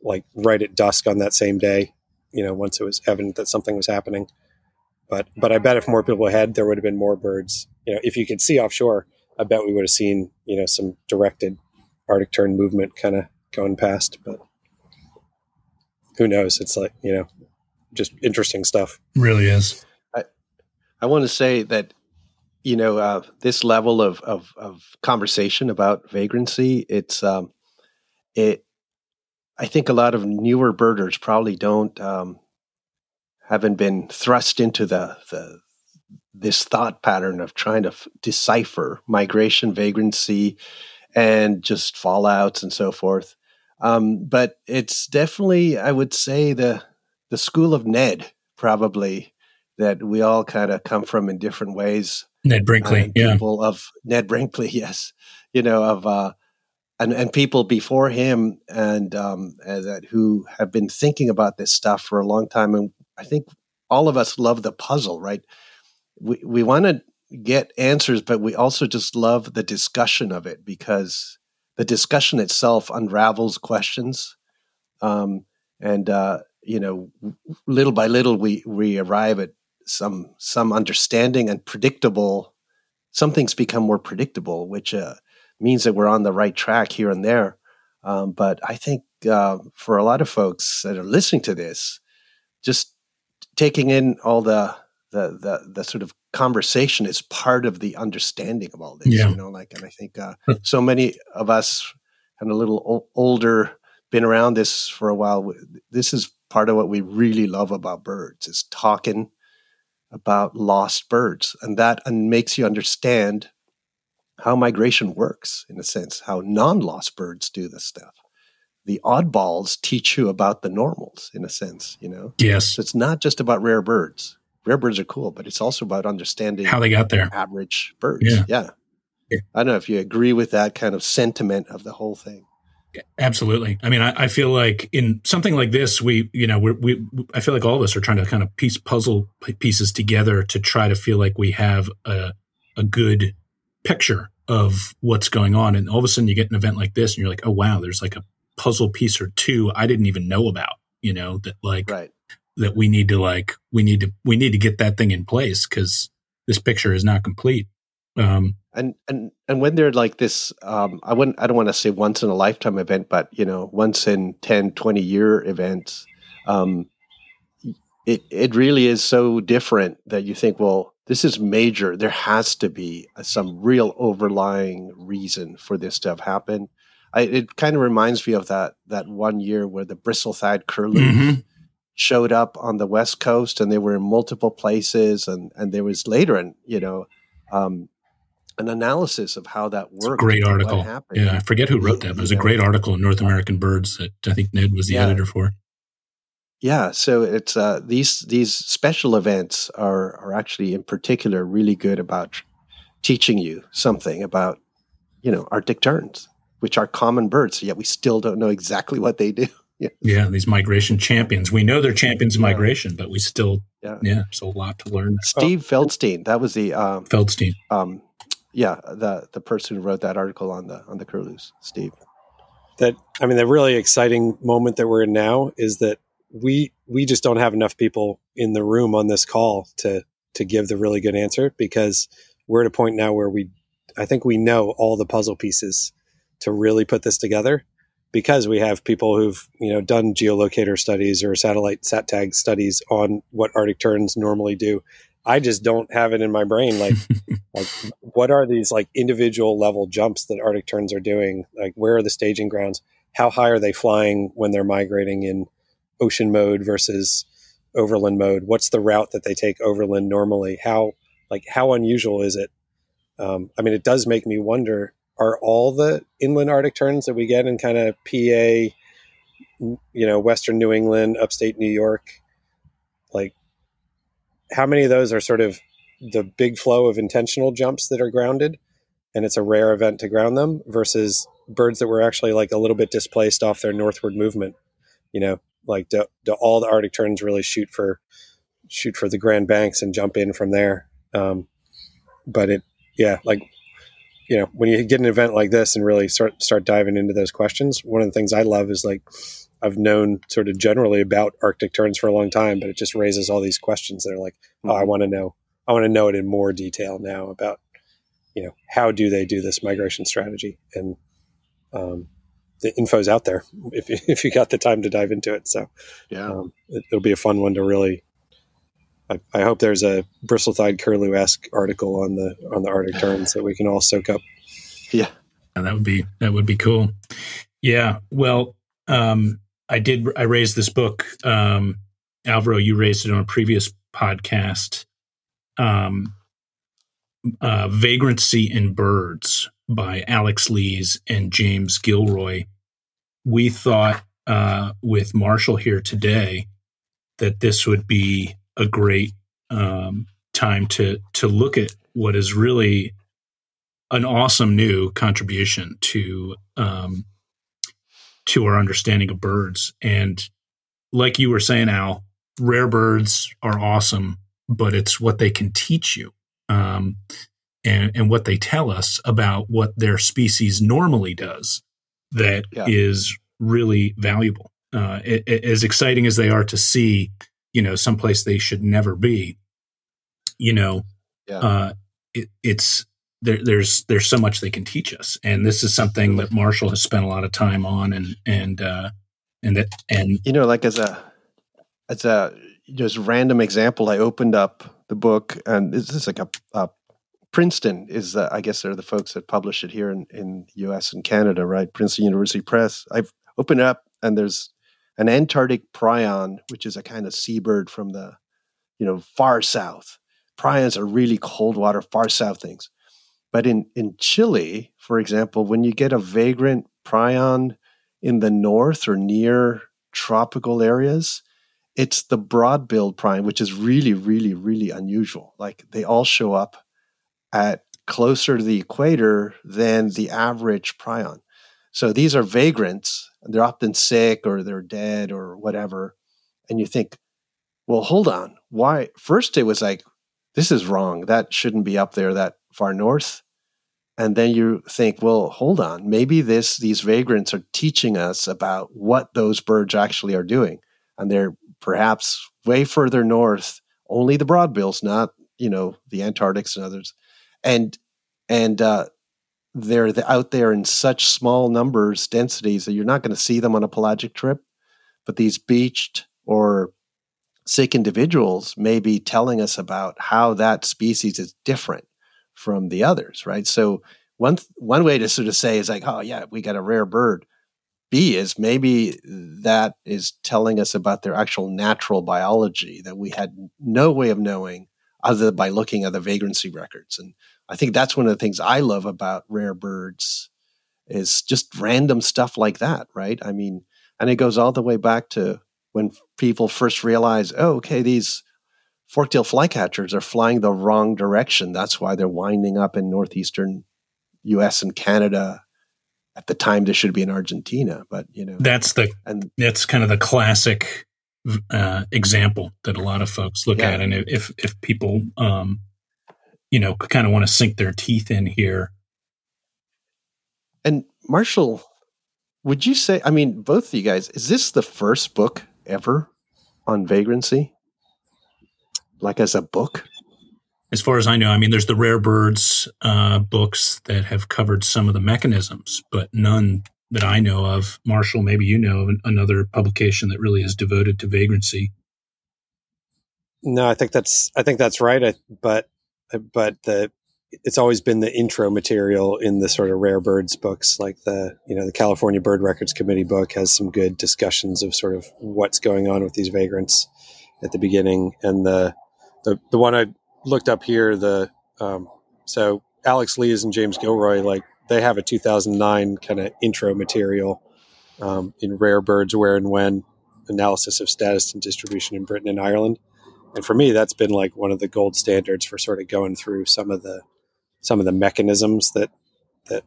like right at dusk on that same day. You know, once it was evident that something was happening. But but I bet if more people had, there would have been more birds. You know, if you could see offshore, I bet we would have seen you know some directed Arctic tern movement kind of going past. But who knows? It's like you know, just interesting stuff. Really is. I I want to say that you know uh, this level of, of of conversation about vagrancy. It's um, it. I think a lot of newer birders probably don't um, haven't been thrust into the, the this thought pattern of trying to f- decipher migration, vagrancy, and just fallouts and so forth. Um, but it's definitely, I would say, the the school of Ned probably that we all kind of come from in different ways. Ned Brinkley, yeah. People of Ned Brinkley, yes. You know, of uh, and and people before him and um, that who have been thinking about this stuff for a long time and I think all of us love the puzzle, right? We we want to get answers, but we also just love the discussion of it because the discussion itself unravels questions, um, and uh, you know, little by little, we we arrive at some some understanding and predictable. Some things become more predictable, which uh, means that we're on the right track here and there. Um, but I think uh, for a lot of folks that are listening to this, just taking in all the the the, the sort of conversation is part of the understanding of all this. Yeah. You know, like, and I think uh, so many of us and a little o- older, been around this for a while. This is part of what we really love about birds is talking about lost birds, and that and makes you understand how migration works in a sense, how non-lost birds do this stuff. The oddballs teach you about the normals in a sense, you know. Yes, so it's not just about rare birds rare birds are cool, but it's also about understanding how they got there. Average birds. Yeah. yeah. yeah. I don't know if you agree with that kind of sentiment of the whole thing. Absolutely. I mean, I, I, feel like in something like this, we, you know, we, we, I feel like all of us are trying to kind of piece puzzle pieces together to try to feel like we have a, a good picture of what's going on. And all of a sudden you get an event like this and you're like, oh, wow, there's like a puzzle piece or two I didn't even know about, you know, that like, right that we need to like we need to we need to get that thing in place because this picture is not complete. Um, and and and when they're like this, um, I wouldn't I don't want to say once in a lifetime event, but you know, once in 10, 20 year events, um, it it really is so different that you think, well, this is major. There has to be some real overlying reason for this to have happened. I, it kind of reminds me of that that one year where the bristle-thighed curlew mm-hmm showed up on the west coast and they were in multiple places and and there was later and you know um, an analysis of how that worked great article yeah i forget who wrote that but it was a great article in north american birds that i think ned was the yeah. editor for yeah so it's uh, these these special events are are actually in particular really good about teaching you something about you know arctic terns which are common birds yet we still don't know exactly what they do yeah. yeah, these migration champions. We know they're champions of migration, but we still, yeah, yeah it's a lot to learn. Steve oh. Feldstein, that was the um, Feldstein. Um, yeah, the the person who wrote that article on the on the curlews, Steve. That I mean, the really exciting moment that we're in now is that we we just don't have enough people in the room on this call to to give the really good answer because we're at a point now where we I think we know all the puzzle pieces to really put this together because we have people who've you know done geolocator studies or satellite sat tag studies on what Arctic terns normally do. I just don't have it in my brain. Like, like what are these like individual level jumps that Arctic terns are doing? Like, where are the staging grounds? How high are they flying when they're migrating in ocean mode versus overland mode? What's the route that they take overland normally? How like how unusual is it? Um, I mean, it does make me wonder are all the inland Arctic terns that we get in kind of PA, you know, Western New England, upstate New York, like how many of those are sort of the big flow of intentional jumps that are grounded and it's a rare event to ground them versus birds that were actually like a little bit displaced off their northward movement, you know, like do, do all the Arctic terns really shoot for, shoot for the Grand Banks and jump in from there. Um, but it, yeah, like you know, when you get an event like this and really start start diving into those questions, one of the things I love is like I've known sort of generally about Arctic terns for a long time, but it just raises all these questions that are like, oh, I mm-hmm. want to know, I want to know it in more detail now about, you know, how do they do this migration strategy? And um, the info's out there if you, if you got the time to dive into it. So yeah, um, it, will be a fun one to really. I, I hope there's a bristle-thighed curlew esque article on the on the Arctic terns that we can all soak up. Yeah. that would be that would be cool. Yeah. Well, um, I did. I raised this book. Um, Alvaro, you raised it on a previous podcast. Um, uh, Vagrancy in Birds by Alex Lees and James Gilroy. We thought uh, with Marshall here today that this would be a great um, time to to look at what is really an awesome new contribution to um, to our understanding of birds. And like you were saying, Al, rare birds are awesome, but it's what they can teach you um, and, and what they tell us about what their species normally does that yeah. is really valuable. Uh, it, it, as exciting as they are to see, you know, someplace they should never be, you know, yeah. uh, it, it's there, there's there's so much they can teach us, and this is something that Marshall has spent a lot of time on, and and uh, and that and you know, like as a as a just random example, I opened up the book, and this is like a, a Princeton is, uh, I guess, they're the folks that publish it here in in U.S. and Canada, right? Princeton University Press. I've opened it up, and there's an Antarctic prion, which is a kind of seabird from the, you know, far south. Prions are really cold water, far south things. But in, in Chile, for example, when you get a vagrant prion in the north or near tropical areas, it's the broad-billed prion, which is really, really, really unusual. Like they all show up at closer to the equator than the average prion. So these are vagrants. They're often sick or they're dead or whatever. And you think, well, hold on. Why? First, it was like, this is wrong. That shouldn't be up there that far north. And then you think, well, hold on. Maybe this these vagrants are teaching us about what those birds actually are doing. And they're perhaps way further north, only the broadbills, not, you know, the Antarctics and others. And and uh, they're out there in such small numbers, densities that you're not going to see them on a pelagic trip. But these beached or sick individuals may be telling us about how that species is different from the others, right? So one one way to sort of say is like, oh yeah, we got a rare bird. B is maybe that is telling us about their actual natural biology that we had no way of knowing other than by looking at the vagrancy records. And I think that's one of the things I love about rare birds is just random stuff like that, right? I mean, and it goes all the way back to when people first realize, oh, okay, these fork-tailed flycatchers are flying the wrong direction. That's why they're winding up in northeastern U.S. and Canada. At the time, they should be in Argentina, but you know that's the and that's kind of the classic uh, example that a lot of folks look yeah. at, and if if people um, you know kind of want to sink their teeth in here. And Marshall, would you say? I mean, both of you guys, is this the first book ever on vagrancy? Like as a book? As far as I know, I mean, there's the rare birds uh, books that have covered some of the mechanisms, but none that I know of. Marshall, maybe you know of another publication that really is devoted to vagrancy. No, I think that's I think that's right. I, but but the it's always been the intro material in the sort of rare birds books, like the you know the California Bird Records Committee book has some good discussions of sort of what's going on with these vagrants at the beginning, and the the the one I looked up here, the um, so Alex Lees and James Gilroy, like they have a 2009 kind of intro material um, in Rare Birds, Where and When analysis of status and distribution in Britain and Ireland. And for me, that's been like one of the gold standards for sort of going through some of the some of the mechanisms that that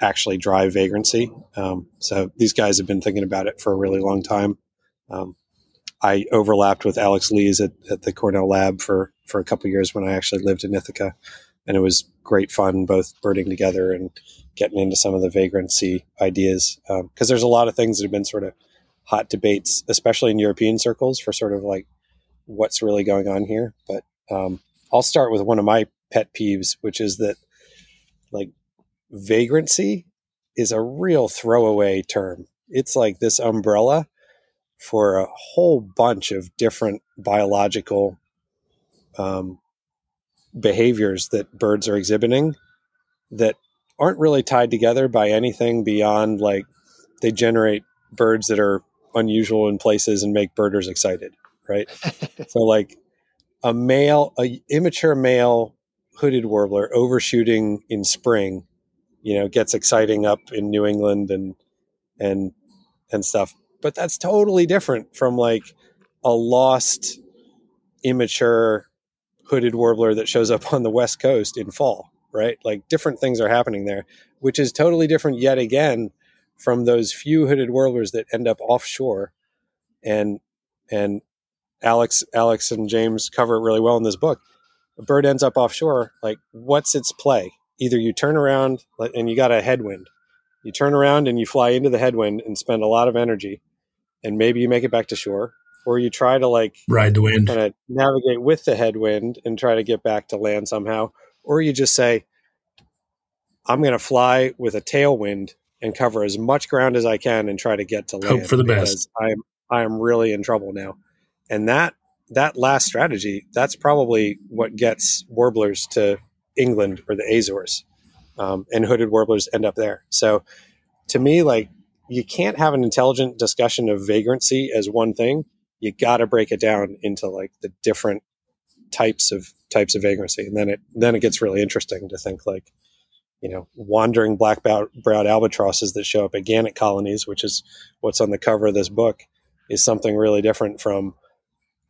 actually drive vagrancy. Um, so these guys have been thinking about it for a really long time. Um, I overlapped with Alex Lees at, at the Cornell lab for, for a couple years when I actually lived in Ithaca. And it was great fun, both birding together and getting into some of the vagrancy ideas. Because um, there's a lot of things that have been sort of hot debates, especially in European circles, for sort of like what's really going on here. But um, I'll start with one of my pet peeves, which is that like vagrancy is a real throwaway term. It's like this umbrella for a whole bunch of different biological um, behaviors that birds are exhibiting that aren't really tied together by anything beyond like they generate birds that are unusual in places and make birders excited right? So like a male a immature male hooded warbler overshooting in spring you know gets exciting up in new england and and and stuff. But that's totally different from like a lost immature hooded warbler that shows up on the west coast in fall right? Like different things are happening there which is totally different yet again from those few hooded warblers that end up offshore. And and alex alex and james cover it really well in this book. A bird ends up offshore like what's its play? Either you turn around and you got a headwind. You turn around and you fly into the headwind and spend a lot of energy, and maybe you make it back to shore, or you try to like ride the wind, kind of navigate with the headwind and try to get back to land somehow, or you just say, "I'm going to fly with a tailwind and cover as much ground as I can and try to get to land." Hope for the best. I'm I am really in trouble now, and that that last strategy that's probably what gets warblers to England or the Azores, um, and hooded warblers end up there. So, to me, like you can't have an intelligent discussion of vagrancy as one thing. You got to break it down into like the different types of types of vagrancy, and then it then it gets really interesting to think like, you know, wandering black browed albatrosses that show up at gannet colonies, which is what's on the cover of this book, is something really different from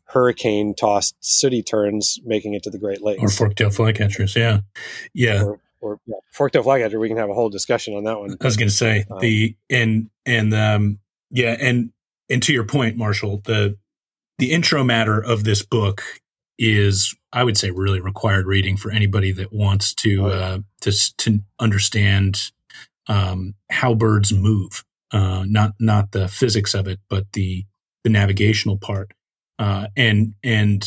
hurricane tossed sooty terns making it to the Great Lakes or forktail flycatchers. Yeah, yeah. Or, or yeah, forktail flycatcher. We can have a whole discussion on that one. I was going to say um, the and and um yeah and and to your point, Marshall, the the intro matter of this book is I would say really required reading for anybody that wants to oh, yeah. uh, to to understand um, how birds move, uh, not not the physics of it, but the the navigational part. Uh, and and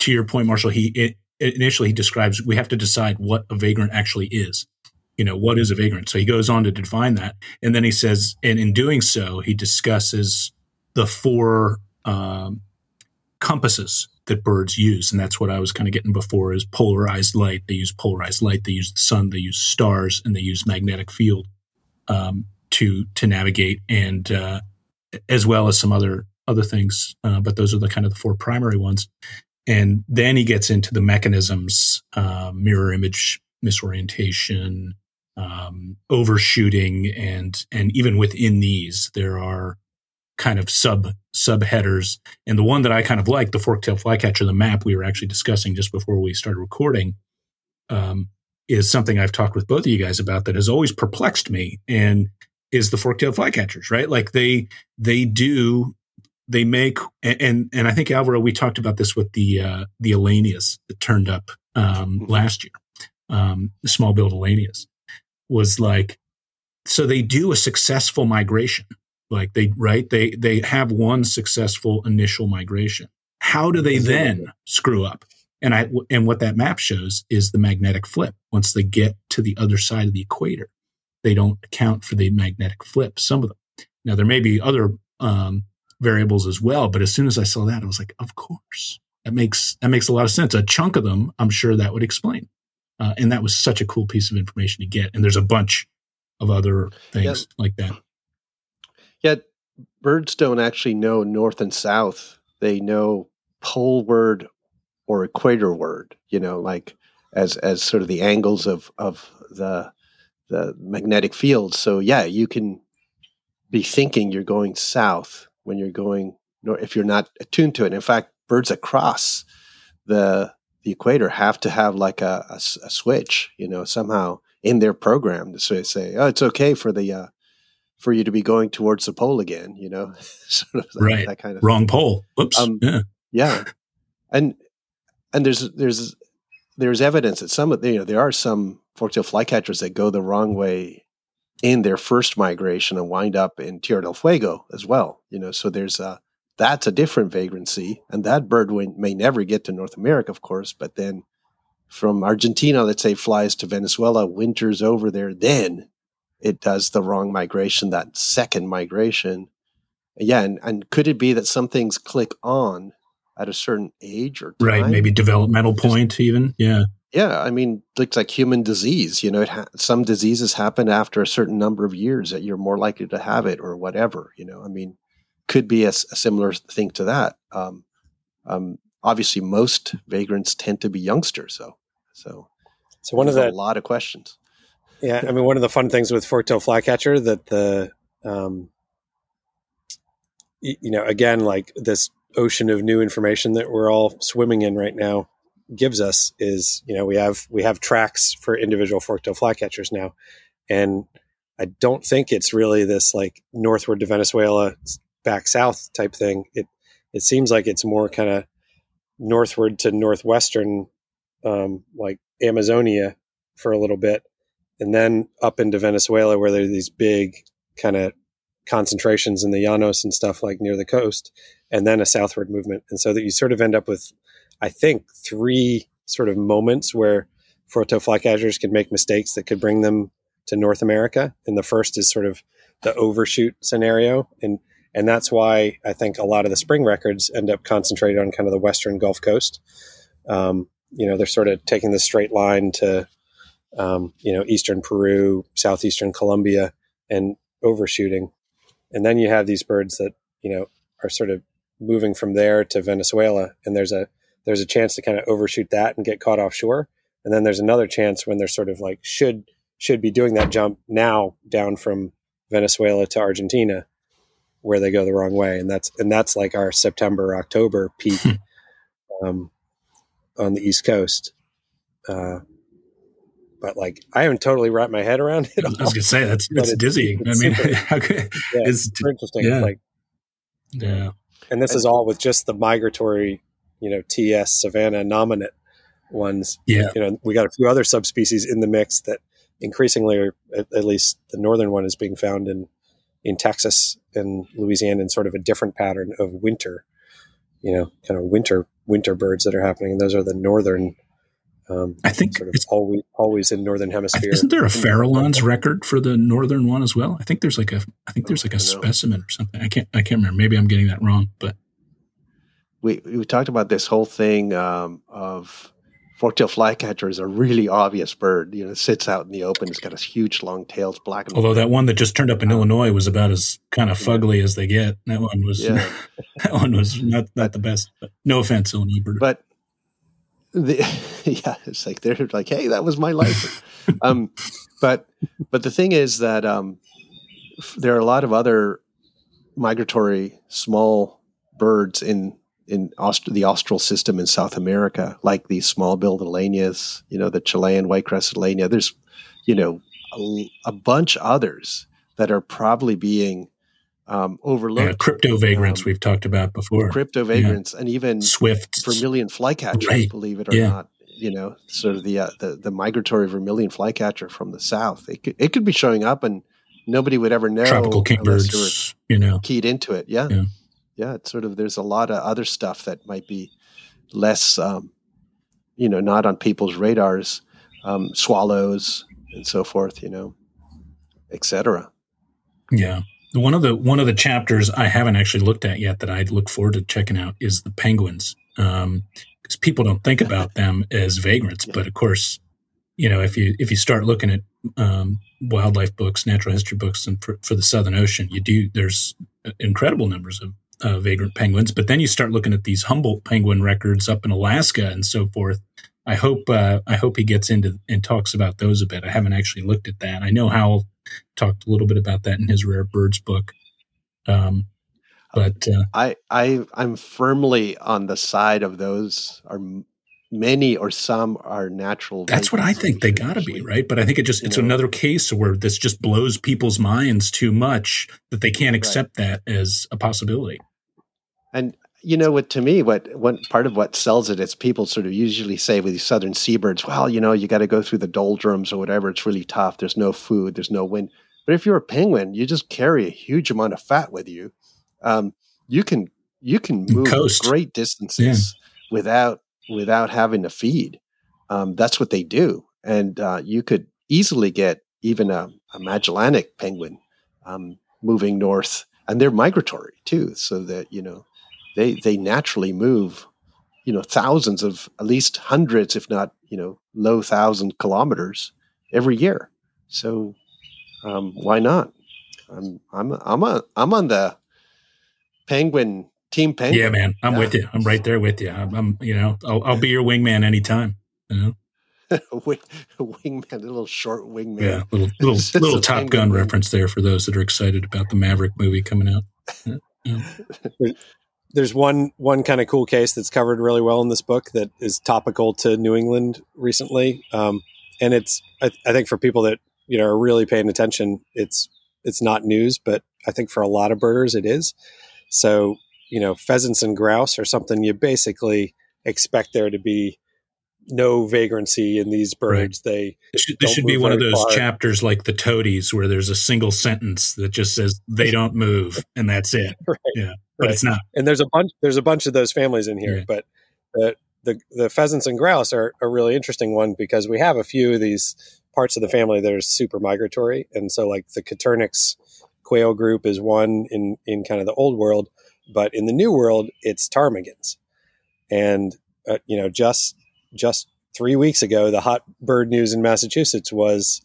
to your point, Marshall, he it, initially he describes we have to decide what a vagrant actually is. You know, what is a vagrant? So he goes on to define that, and then he says, and in doing so, he discusses the four um, compasses that birds use, and that's what I was kind of getting before is polarized light. They use polarized light. They use the sun. They use stars, and they use magnetic field um, to to navigate, and uh, as well as some other other things, uh, but those are the kind of the four primary ones. And then he gets into the mechanisms, uh, mirror image misorientation, um, overshooting, and and even within these, there are kind of sub subheaders. And the one that I kind of like, the forktail flycatcher, the map we were actually discussing just before we started recording, um, is something I've talked with both of you guys about that has always perplexed me. And is the forktail flycatchers, right? Like they they do they make and and I think Alvaro we talked about this with the uh, the Elaenias that turned up um, mm-hmm. last year. Um, the small billed Elaenias was like so they do a successful migration like they right they they have one successful initial migration how do they then screw up and i and what that map shows is the magnetic flip once they get to the other side of the equator they don't account for the magnetic flip some of them now there may be other um, variables as well. But as soon as I saw that, I was like, of course, that makes that makes a lot of sense. A chunk of them, I'm sure that would explain. Uh, and that was such a cool piece of information to get. And there's a bunch of other things yeah. like that. Yet birds don't actually know north and south. They know poleward or equator word, you know, like as as sort of the angles of of the the magnetic field. So yeah, you can be thinking you're going south when you're going north if you're not attuned to it. In fact, birds across the the equator have to have like a, a, a switch, you know, somehow in their program to say oh, it's okay for the uh, for you to be going towards the pole again, you know, sort of that, right. that kind of wrong thing. pole. Oops. Um, yeah. yeah, and and there's there's there's evidence that some of you know there are some forktail flycatchers that go the wrong way in their first migration and wind up in Tierra del Fuego as well. You know, so there's a that's a different vagrancy, and that bird may never get to North America, of course, but then from Argentina, let's say, flies to Venezuela, winters over there, then it does the wrong migration, that second migration. Yeah, and, and could it be that some things click on at a certain age or time? Right, maybe developmental point even. Yeah. Yeah, I mean, it's like human disease. You know, ha- some diseases happen after a certain number of years that you're more likely to have it, or whatever. You know, I mean, could be a, a similar thing to that. Um, um, obviously, most vagrants tend to be youngsters, so so so one of the a lot of questions. Yeah, I mean, one of the fun things with forktail flycatcher that the um, you know, again, like this ocean of new information that we're all swimming in right now gives us is you know we have we have tracks for individual forktail flycatchers now, and I don't think it's really this like northward to Venezuela, back south type thing. It it seems like it's more kind of northward to northwestern, um, like Amazonia for a little bit, and then up into Venezuela where there are these big kind of concentrations in the Llanos and stuff like near the coast, and then a southward movement. And so that you sort of end up with, I think, three sort of moments where Froto flycatchers could make mistakes that could bring them to North America. And the first is sort of the overshoot scenario. And and that's why I think a lot of the spring records end up concentrated on kind of the western Gulf Coast. Um, you know, they're sort of taking the straight line to, um, you know, eastern Peru, southeastern Colombia, and overshooting. And then you have these birds that you know are sort of moving from there to Venezuela, and there's a there's a chance to kind of overshoot that and get caught offshore. And then there's another chance when they're sort of like should should be doing that jump now down from Venezuela to Argentina, where they go the wrong way, and that's and that's like our September October peak um, on the East Coast. Uh, but like I haven't totally wrapped my head around it. I was gonna say that's it's, it's dizzying. It's I mean, super, how could, yeah, it's super interesting. Yeah. Like, yeah, and this is all with just the migratory, you know, TS Savannah nominate ones. Yeah, you know, we got a few other subspecies in the mix that increasingly, are, at, at least the northern one, is being found in in Texas and Louisiana in sort of a different pattern of winter. You know, kind of winter winter birds that are happening. And those are the northern um, I think sort of it's always always in northern hemisphere. Isn't there a Farallon's record for the northern one as well? I think there's like a I think there's like a specimen or something. I can't I can't remember. Maybe I'm getting that wrong, but we we talked about this whole thing um, of fork-tailed flycatcher is a really obvious bird. You know, it sits out in the open. It's got a huge long tail. It's black. And Although that one that just turned up in um, Illinois was about as kind of fugly yeah. as they get. That one was yeah. that one was not not the best. But no offense, Illinois bird. But the, yeah, it's like they're like, hey, that was my life. um, but but the thing is that um, there are a lot of other migratory small birds in in Aust- the austral system in South America, like the small-billed Elaenias, you know, the Chilean white-crested Elaenia. There's, you know, a, a bunch others that are probably being um, overlooked. Crypto vagrants um, we've talked about before. Crypto vagrants yeah. and even swift vermilion flycatchers, right. believe it or yeah. not. You know, sort of the, uh, the the migratory vermilion flycatcher from the south. It could, it could be showing up and nobody would ever know. Tropical kingbirds, you know, keyed into it. Yeah. yeah, yeah. It's sort of there's a lot of other stuff that might be less, um, you know, not on people's radars. Um, swallows and so forth. You know, etc. Yeah. One of the one of the chapters I haven't actually looked at yet that I look forward to checking out is the penguins, because um, people don't think about them as vagrants, but of course, you know if you if you start looking at um, wildlife books, natural history books, and for, for, the Southern Ocean, you do there's incredible numbers of uh, vagrant penguins. But then you start looking at these Humboldt penguin records up in Alaska and so forth. I hope uh, I hope he gets into and talks about those a bit. I haven't actually looked at that. I know how talked a little bit about that in his Rare Birds book. Um, but uh, I, I, I'm firmly on the side of those are many or some are natural. That's what I think they got to be, right? But I think it just it's know, another case where this just blows people's minds too much that they can't accept right. that as a possibility. And you know what to me what what part of what sells it is people sort of usually say with these southern seabirds well you know you got to go through the doldrums or whatever it's really tough there's no food there's no wind. But if you're a penguin you just carry a huge amount of fat with you um, you can you can move great distances yeah. without without having to feed. Um, that's what they do. And uh, you could easily get even a, a magellanic penguin um, moving north and they're migratory too so that you know they they naturally move, you know, thousands of at least hundreds, if not you know, low thousand kilometers every year. So um, why not? I'm I'm I'm on I'm on the penguin team penguin. Yeah, man, I'm yeah. with you. I'm right there with you. I'm, I'm you know I'll, I'll be your wingman anytime. You know. wingman, a little short wingman. Yeah, little little little Top Gun wing. reference there for those that are excited about the Maverick movie coming out. Yeah. there's one one kind of cool case that's covered really well in this book that is topical to New England recently, um, and it's I, I, think for people that you know are really paying attention, it's it's not news, but I think for a lot of birders it is. So you know, pheasants and grouse are something you basically expect there to be no vagrancy in these birds. Right. They this should, this should be one of those far. chapters like the todies where there's a single sentence that just says they don't move and that's it. right. Yeah, but right. it's not. And there's a bunch there's a bunch of those families in here, yeah. but the, the the pheasants and grouse are a really interesting one because we have a few of these parts of the family that are super migratory, and so like the Coturnix quail group is one in in kind of the old world, but in the new world it's ptarmigans, and uh, you know just just three weeks ago, the hot bird news in Massachusetts was,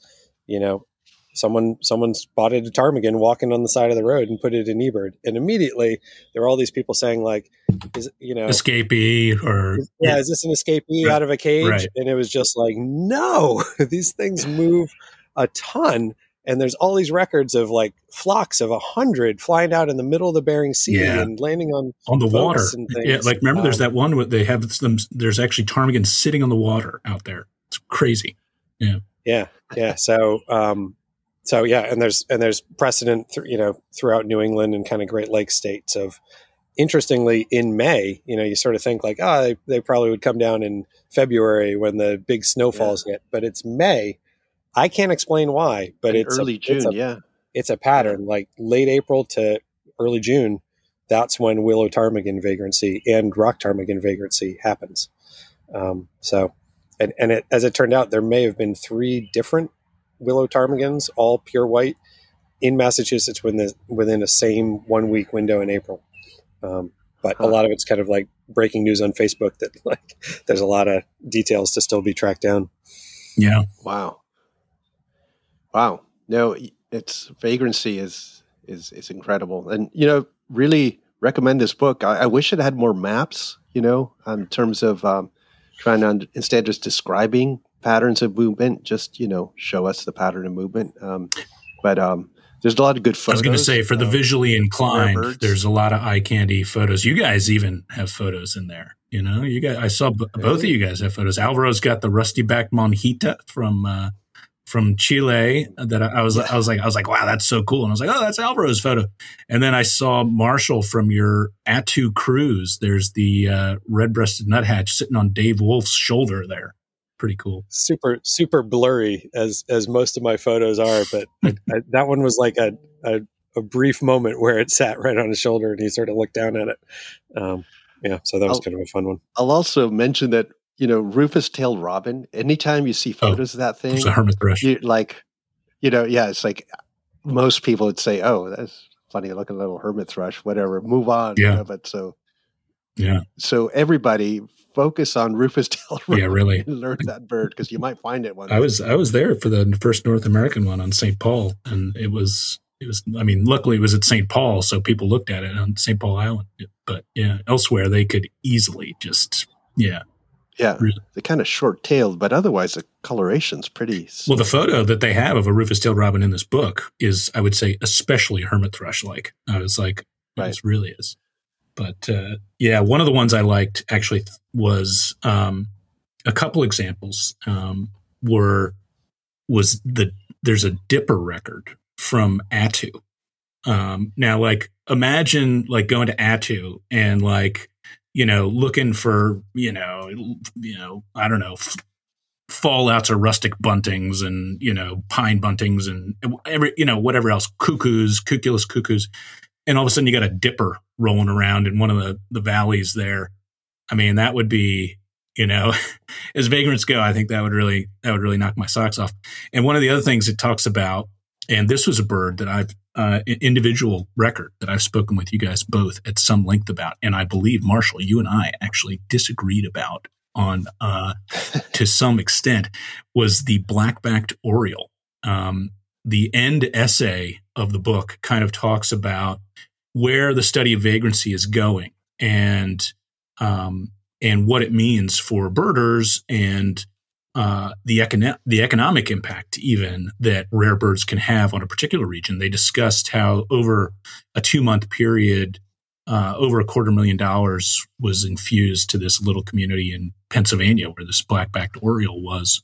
you know, someone someone spotted a ptarmigan walking on the side of the road and put it in eBird, and immediately there were all these people saying like, is you know, escapee or yeah, is this an escapee right. out of a cage? Right. And it was just like, no, these things move a ton and there's all these records of like flocks of a hundred flying out in the middle of the Bering Sea yeah. and landing on on the water. Yeah, like remember, um, there's that one where they have them. There's actually ptarmigan sitting on the water out there. It's crazy. Yeah, yeah, yeah. So, um, so yeah, and there's and there's precedent, th- you know, throughout New England and kind of Great Lakes states of. Interestingly, in May, you know, you sort of think like, oh, they, they probably would come down in February when the big snowfalls yeah. hit, but it's May I can't explain why, but it's early a, June. It's a, yeah, it's a pattern. Like late April to early June, that's when willow ptarmigan vagrancy and rock ptarmigan vagrancy happens. Um, so, and and it, as it turned out, there may have been three different willow ptarmigans, all pure white, in Massachusetts within the, within a same one week window in April. Um, but huh. a lot of it's kind of like breaking news on Facebook that like there's a lot of details to still be tracked down. Yeah. Wow. Wow. No, it's vagrancy is is is incredible, and you know, really recommend this book. I, I wish it had more maps. You know, in terms of um, trying to instead of just describing patterns of movement, just you know, show us the pattern of movement. Um, but um, there's a lot of good photos. I was going to say for the visually inclined, there's a lot of eye candy photos. You guys even have photos in there. You know, you guys. I saw b- both of you guys have photos. Alvaro's got the rusty back monjita from uh, from Chile that I, was I was like I was like wow that's so cool. And I was like oh that's Alvaro's photo. And then I saw Marshall from your Attu cruise. There's the uh, red breasted nuthatch sitting on Dave Wolf's shoulder there. Pretty cool. Super super blurry as as most of my photos are but I, I, that one was like a, a, a brief moment where it sat right on his shoulder and he sort of looked down at it. Um, yeah so that was I'll, kind of a fun one. I'll also mention that you know, Rufous tailed robin. Anytime you see oh, photos oh, of that thing, it's a hermit thrush. You, like, you know, yeah, it's like most people would say, "Oh, that's funny looking little hermit thrush." Whatever, move on. Yeah. You know, but so, yeah. So everybody focus on Rufous tailed robin. Yeah, really. learn that bird because you might find it one. I was I was there for the first North American one on St. Paul, and it was it was. I mean, luckily it was at St. Paul, so people looked at it on St. Paul Island. But yeah, elsewhere they could easily just yeah yeah, they're kind of short tailed, but otherwise the coloration's pretty. Well, the photo that they have of a rufous tailed robin in this book is, I would say, especially hermit thrush like. I was like, right. this really is. But uh, yeah, one of the ones I liked actually was um, a couple examples um, were was the there's a dipper record from Attu. Um, now, like imagine like going to Attu and like you know, looking for, you know, you know, I don't know, f- fallouts or rustic buntings and, you know, pine buntings and every, you know, whatever else, cuckoos, cuculus cuckoos. And all of a sudden you got a dipper rolling around in one of the, the valleys there. I mean, that would be, you know, as vagrants go, I think that would really, that would really knock my socks off. And one of the other things it talks about, and this was a bird that I've uh, individual record that I've spoken with you guys both at some length about, and I believe Marshall, you and I actually disagreed about on uh, to some extent, was the black-backed oriole. Um, the end essay of the book kind of talks about where the study of vagrancy is going and um, and what it means for birders and uh, the, the economic impact even that rare birds can have on a particular region. They discussed how over a two month period, uh, over a quarter million dollars was infused to this little community in Pennsylvania where this black-backed oriole was.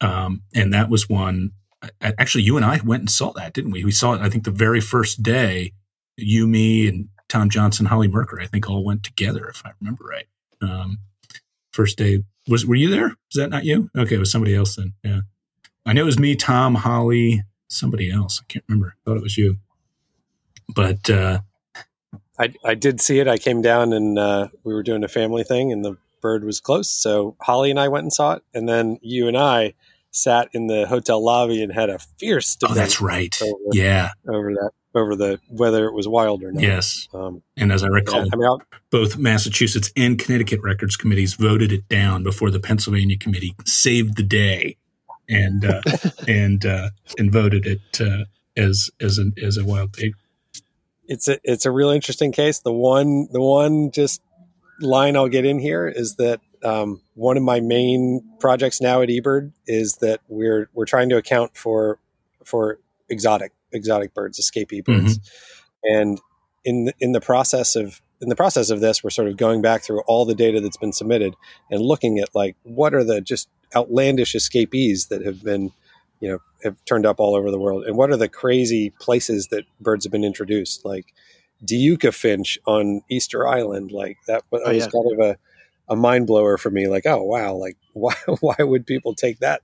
Um, and that was one. Actually, you and I went and saw that, didn't we? We saw it. I think the very first day. You, me, and Tom Johnson, Holly Merker, I think all went together, if I remember right. Um, first day Was were you there? Was that not you? Okay, it was somebody else then. Yeah, I know it was me, Tom, Holly, somebody else. I can't remember. I thought it was you. But uh, I I did see it. I came down and uh, we were doing a family thing, and the bird was close. So Holly and I went and saw it, and then you and I sat in the hotel lobby and had a fierce oh, that's right. over, Yeah. over that over the whether it was wild or not. Yes. Um, And as I recall, yeah, I mean, I'll, both Massachusetts and Connecticut records committees voted it down before the Pennsylvania committee saved the day and uh, and uh, and voted it uh, as as a as a wild pig. it's a it's a real interesting case. The one the one just line I'll get in here is that um, one of my main projects now at eBird is that we're we're trying to account for for exotic exotic birds, escapee birds, and in the, in the process of in the process of this, we're sort of going back through all the data that's been submitted and looking at like what are the just outlandish escapees that have been you know have turned up all over the world? And what are the crazy places that birds have been introduced? Like Diuca finch on Easter Island like that, Oh, was kind of a, a mind blower for me like oh wow like why why would people take that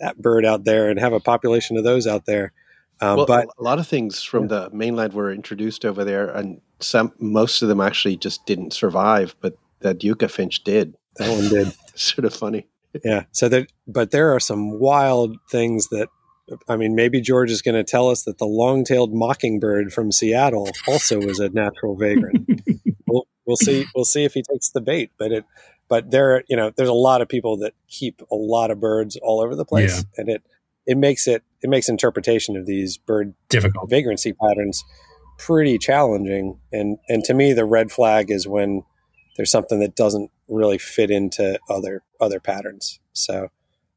that bird out there and have a population of those out there um, well, but a lot of things from the mainland were introduced over there, and some most of them actually just didn't survive, but the Diuca finch did. that one did sort of funny. Yeah. So that, but there are some wild things that, I mean, maybe George is going to tell us that the long-tailed mockingbird from Seattle also was a natural vagrant. we'll, see. We'll see if he takes the bait. But it, but there, you know, there's a lot of people that keep a lot of birds all over the place, Yeah. and it it makes it it makes interpretation of these bird Difficult. vagrancy patterns pretty challenging. And and to me, the red flag is when there's something that doesn't really fit into other other patterns. So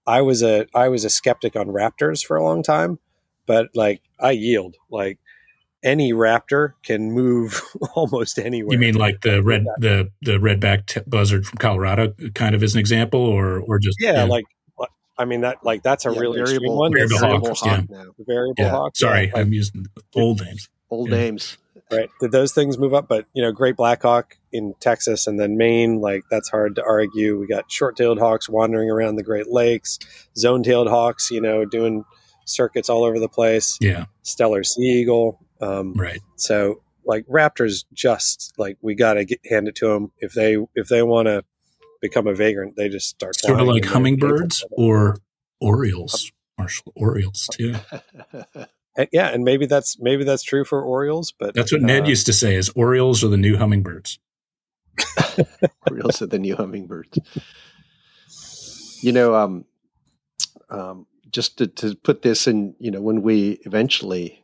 I was a I was a skeptic on raptors for a long time, but like I yield. Like any raptor can move almost anywhere. You mean like the red the the redback t- buzzard from Colorado, kind of as an example, or or just yeah, like I mean that like that's a Yeah, really variable, one. Variable variable hawk, hawk yeah. now. Variable yeah. hawk. Sorry, yeah, like- I'm using old names. Old Yeah. names. right did those things move up but you know great black hawk in texas and then maine like that's hard to argue we got short-tailed hawks wandering around the great lakes zone-tailed hawks you know doing circuits all over the place Yeah, Steller sea eagle um, right. so like raptors just like we gotta get, hand it to them if they if they want to become a vagrant they just start Sort of like hummingbirds or orioles, Marshall Orioles too. And- yeah and maybe that's maybe that's true for orioles but That's what Ned uh, used to say: is Orioles are the new hummingbirds. Orioles are the new hummingbirds. You know, um, um, just to, to put this in, you know, when we eventually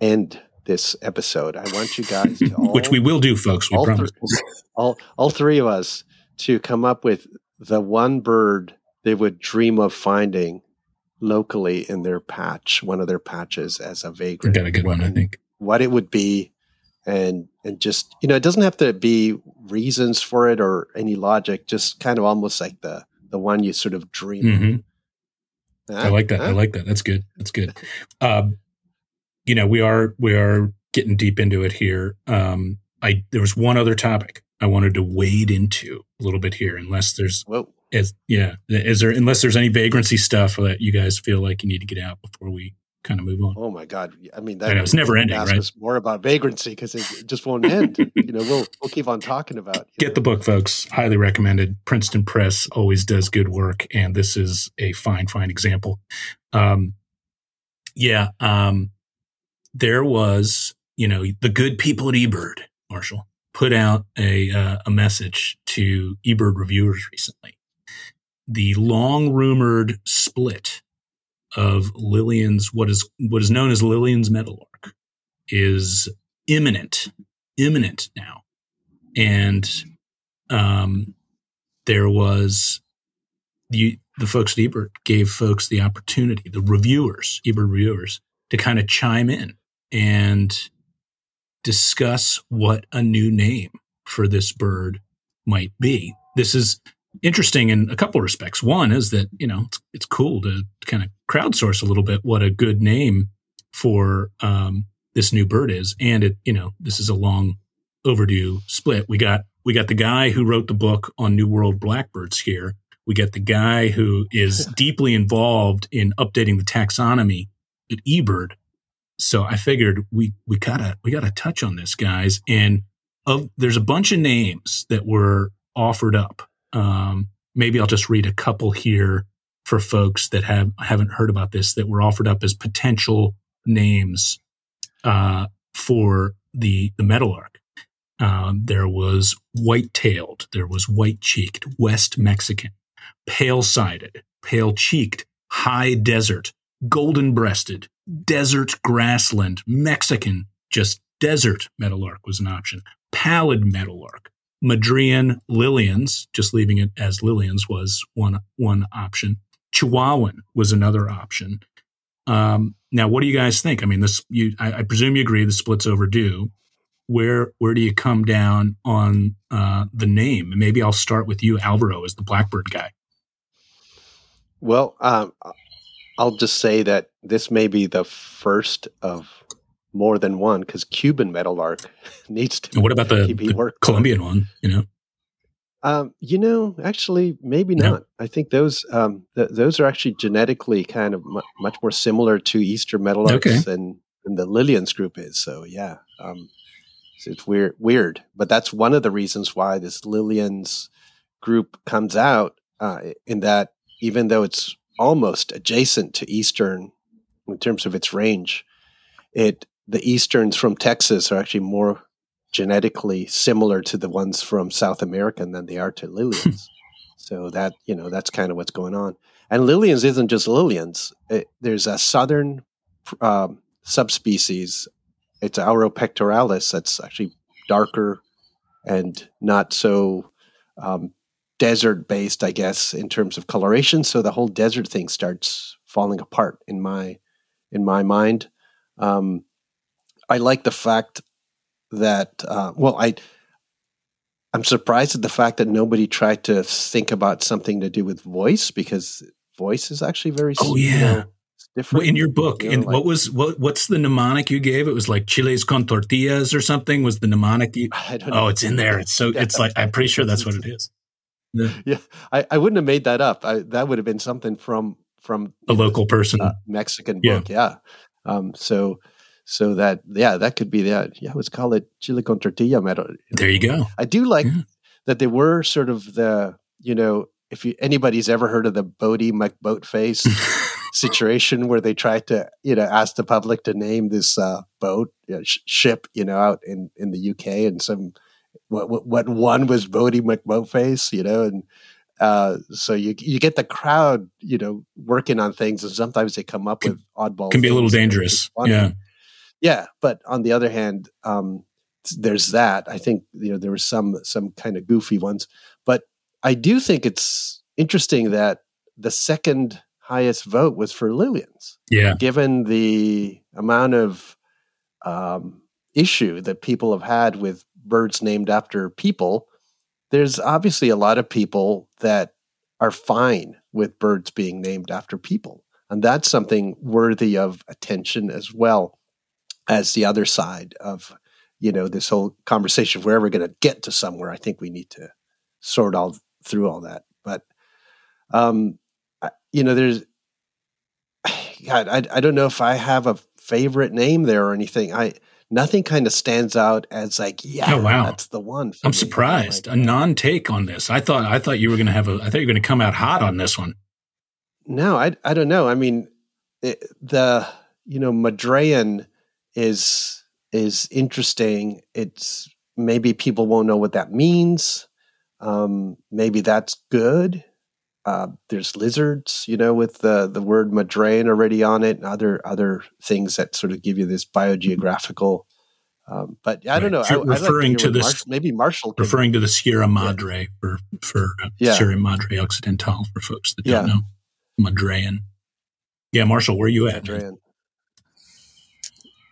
end this episode, I want you guys to all, Which we will do, folks. We all, promise. thr- all, all three of us to come up with the one bird they would dream of finding locally in their patch, one of their patches as a vagrant. got a good one, I think. what it would be and and just you know it doesn't have to be reasons for it or any logic just kind of almost like the the one you sort of dream of. hmm Huh? I like that. I like that. That's good. That's good. Um, you know, we are we are getting deep into it here. Um, I there was one other topic I wanted to wade into a little bit here, unless there's Whoa. is yeah, is there unless there's any vagrancy stuff that you guys feel like you need to get out before we kind of move on. Oh my God! I mean, I that know, it's never ending, ask right? us more about vagrancy because it just won't end. you know, we'll we'll keep on talking about. Get know. the book, folks. Highly recommended. Princeton Press always does good work, and this is a fine, fine example. Um, yeah, um, there was, you know, the good people at eBird, Marshall, put out a uh, a message to eBird reviewers recently. The long rumored split of Lillian's what is what is known as Lillian's meadowlark is imminent, imminent now, and um, there was the the folks at eBird gave folks the opportunity, the reviewers, eBird reviewers, to kind of chime in and discuss what a new name for this bird might be. This is interesting in a couple of respects. One is that you know it's, it's cool to kind of crowdsource a little bit what a good name for um, this new bird is, and it you know this is a long overdue split. We got we got the guy who wrote the book on New World blackbirds here. We get the guy who is deeply involved in updating the taxonomy at eBird. So I figured we we gotta we gotta touch on this, guys. And of there's a bunch of names that were offered up. Um, maybe I'll just read a couple here for folks that have haven't heard about this that were offered up as potential names uh, for the the meadowlark. Um, there was white-tailed, there was white-cheeked, West Mexican, pale-sided, pale-cheeked, high desert, golden-breasted, desert grassland, Mexican, just desert meadowlark was an option. Pallid meadowlark, Madrean Lillians, just leaving it as Lillians was one one option. Chihuahuan was another option. Um, now, what do you guys think? I mean, this you I, I, presume you agree the split's overdue. Where where do you come down on uh, the name? Maybe I'll start with you, Alvaro, as the Blackbird guy. Well, um, I'll just say that this may be the first of more than one because Cuban meadowlark needs to. And what about the, the Colombian one? You know, um, you know, actually, maybe not. No. I think those um, th- those are actually genetically kind of mu- much more similar to Eastern meadowlarks okay. than, than the Lillians group is. So yeah, um, so it's weird, weird. But that's one of the reasons why this Lillians group comes out uh, in that even though it's almost adjacent to Eastern in terms of its range, it the Easterns from Texas are actually more genetically similar to the ones from South America than they are to Lillians. so that you know that's kind of what's going on. And Lillians isn't just Lillians. It, there's a southern um, subspecies. It's auropectoralis that's actually darker and not so um, desert based, I guess, in terms of coloration. So the whole desert thing starts falling apart in my in my mind. Um, I like the fact that uh, well, I I'm surprised at the fact that nobody tried to think about something to do with voice because voice is actually very oh yeah. You know, different. in your book, you know, like, what was what? What's the mnemonic you gave? It was like chiles con tortillas or something. Was the mnemonic? You, I don't know. Oh, it's in there. It's so. It's like I'm pretty sure that's what it is. Yeah, yeah I, I wouldn't have made that up. I, that would have been something from from a local person, uh, Mexican book. Yeah. Um, so so that yeah, that could be that. Yeah, let's call it chile con tortilla. There you go. I do like yeah. that they were sort of the you know if you, anybody's ever heard of the Boaty McBoatface situation where they tried to you know ask the public to name this uh, boat you know, sh- ship you know out in in the UK and some what what, what one was Boaty McBoatface you know and uh, so you you get the crowd you know working on things and sometimes they come up can, with oddball can be a little dangerous yeah yeah, but on the other hand, um, there's that. I think you know there were some some kind of goofy ones, but I do think it's interesting that the second highest vote was for Lillians. Yeah, given the amount of um, issue that people have had with birds named after people, there's obviously a lot of people that are fine with birds being named after people. And that's something worthy of attention as well as the other side of you know this whole conversation. If we're ever going to get to somewhere, I think we need to sort all through all that. But um, you know, there's God, I I don't know if I have a favorite name there or anything. I nothing kind of stands out as like yeah, oh, wow. that's the one. I'm me. surprised like, a non take on this. I thought I thought you were going to have a I thought you were going to come out hot on this one. No, I I don't know. I mean, it, the you know Madrean is is interesting. It's maybe people won't know what that means. Um, maybe that's good. Uh, there's lizards, you know, with the the word Madrean already on it, and other other things that sort of give you this biogeographical. Um, but I don't know. I, referring like to, to this, maybe Marshall. referring to the Sierra Madre yeah. for for uh, yeah. Sierra Madre Occidental for folks that don't yeah. know Madrean. Yeah, Marshall, where are you at? Madrean.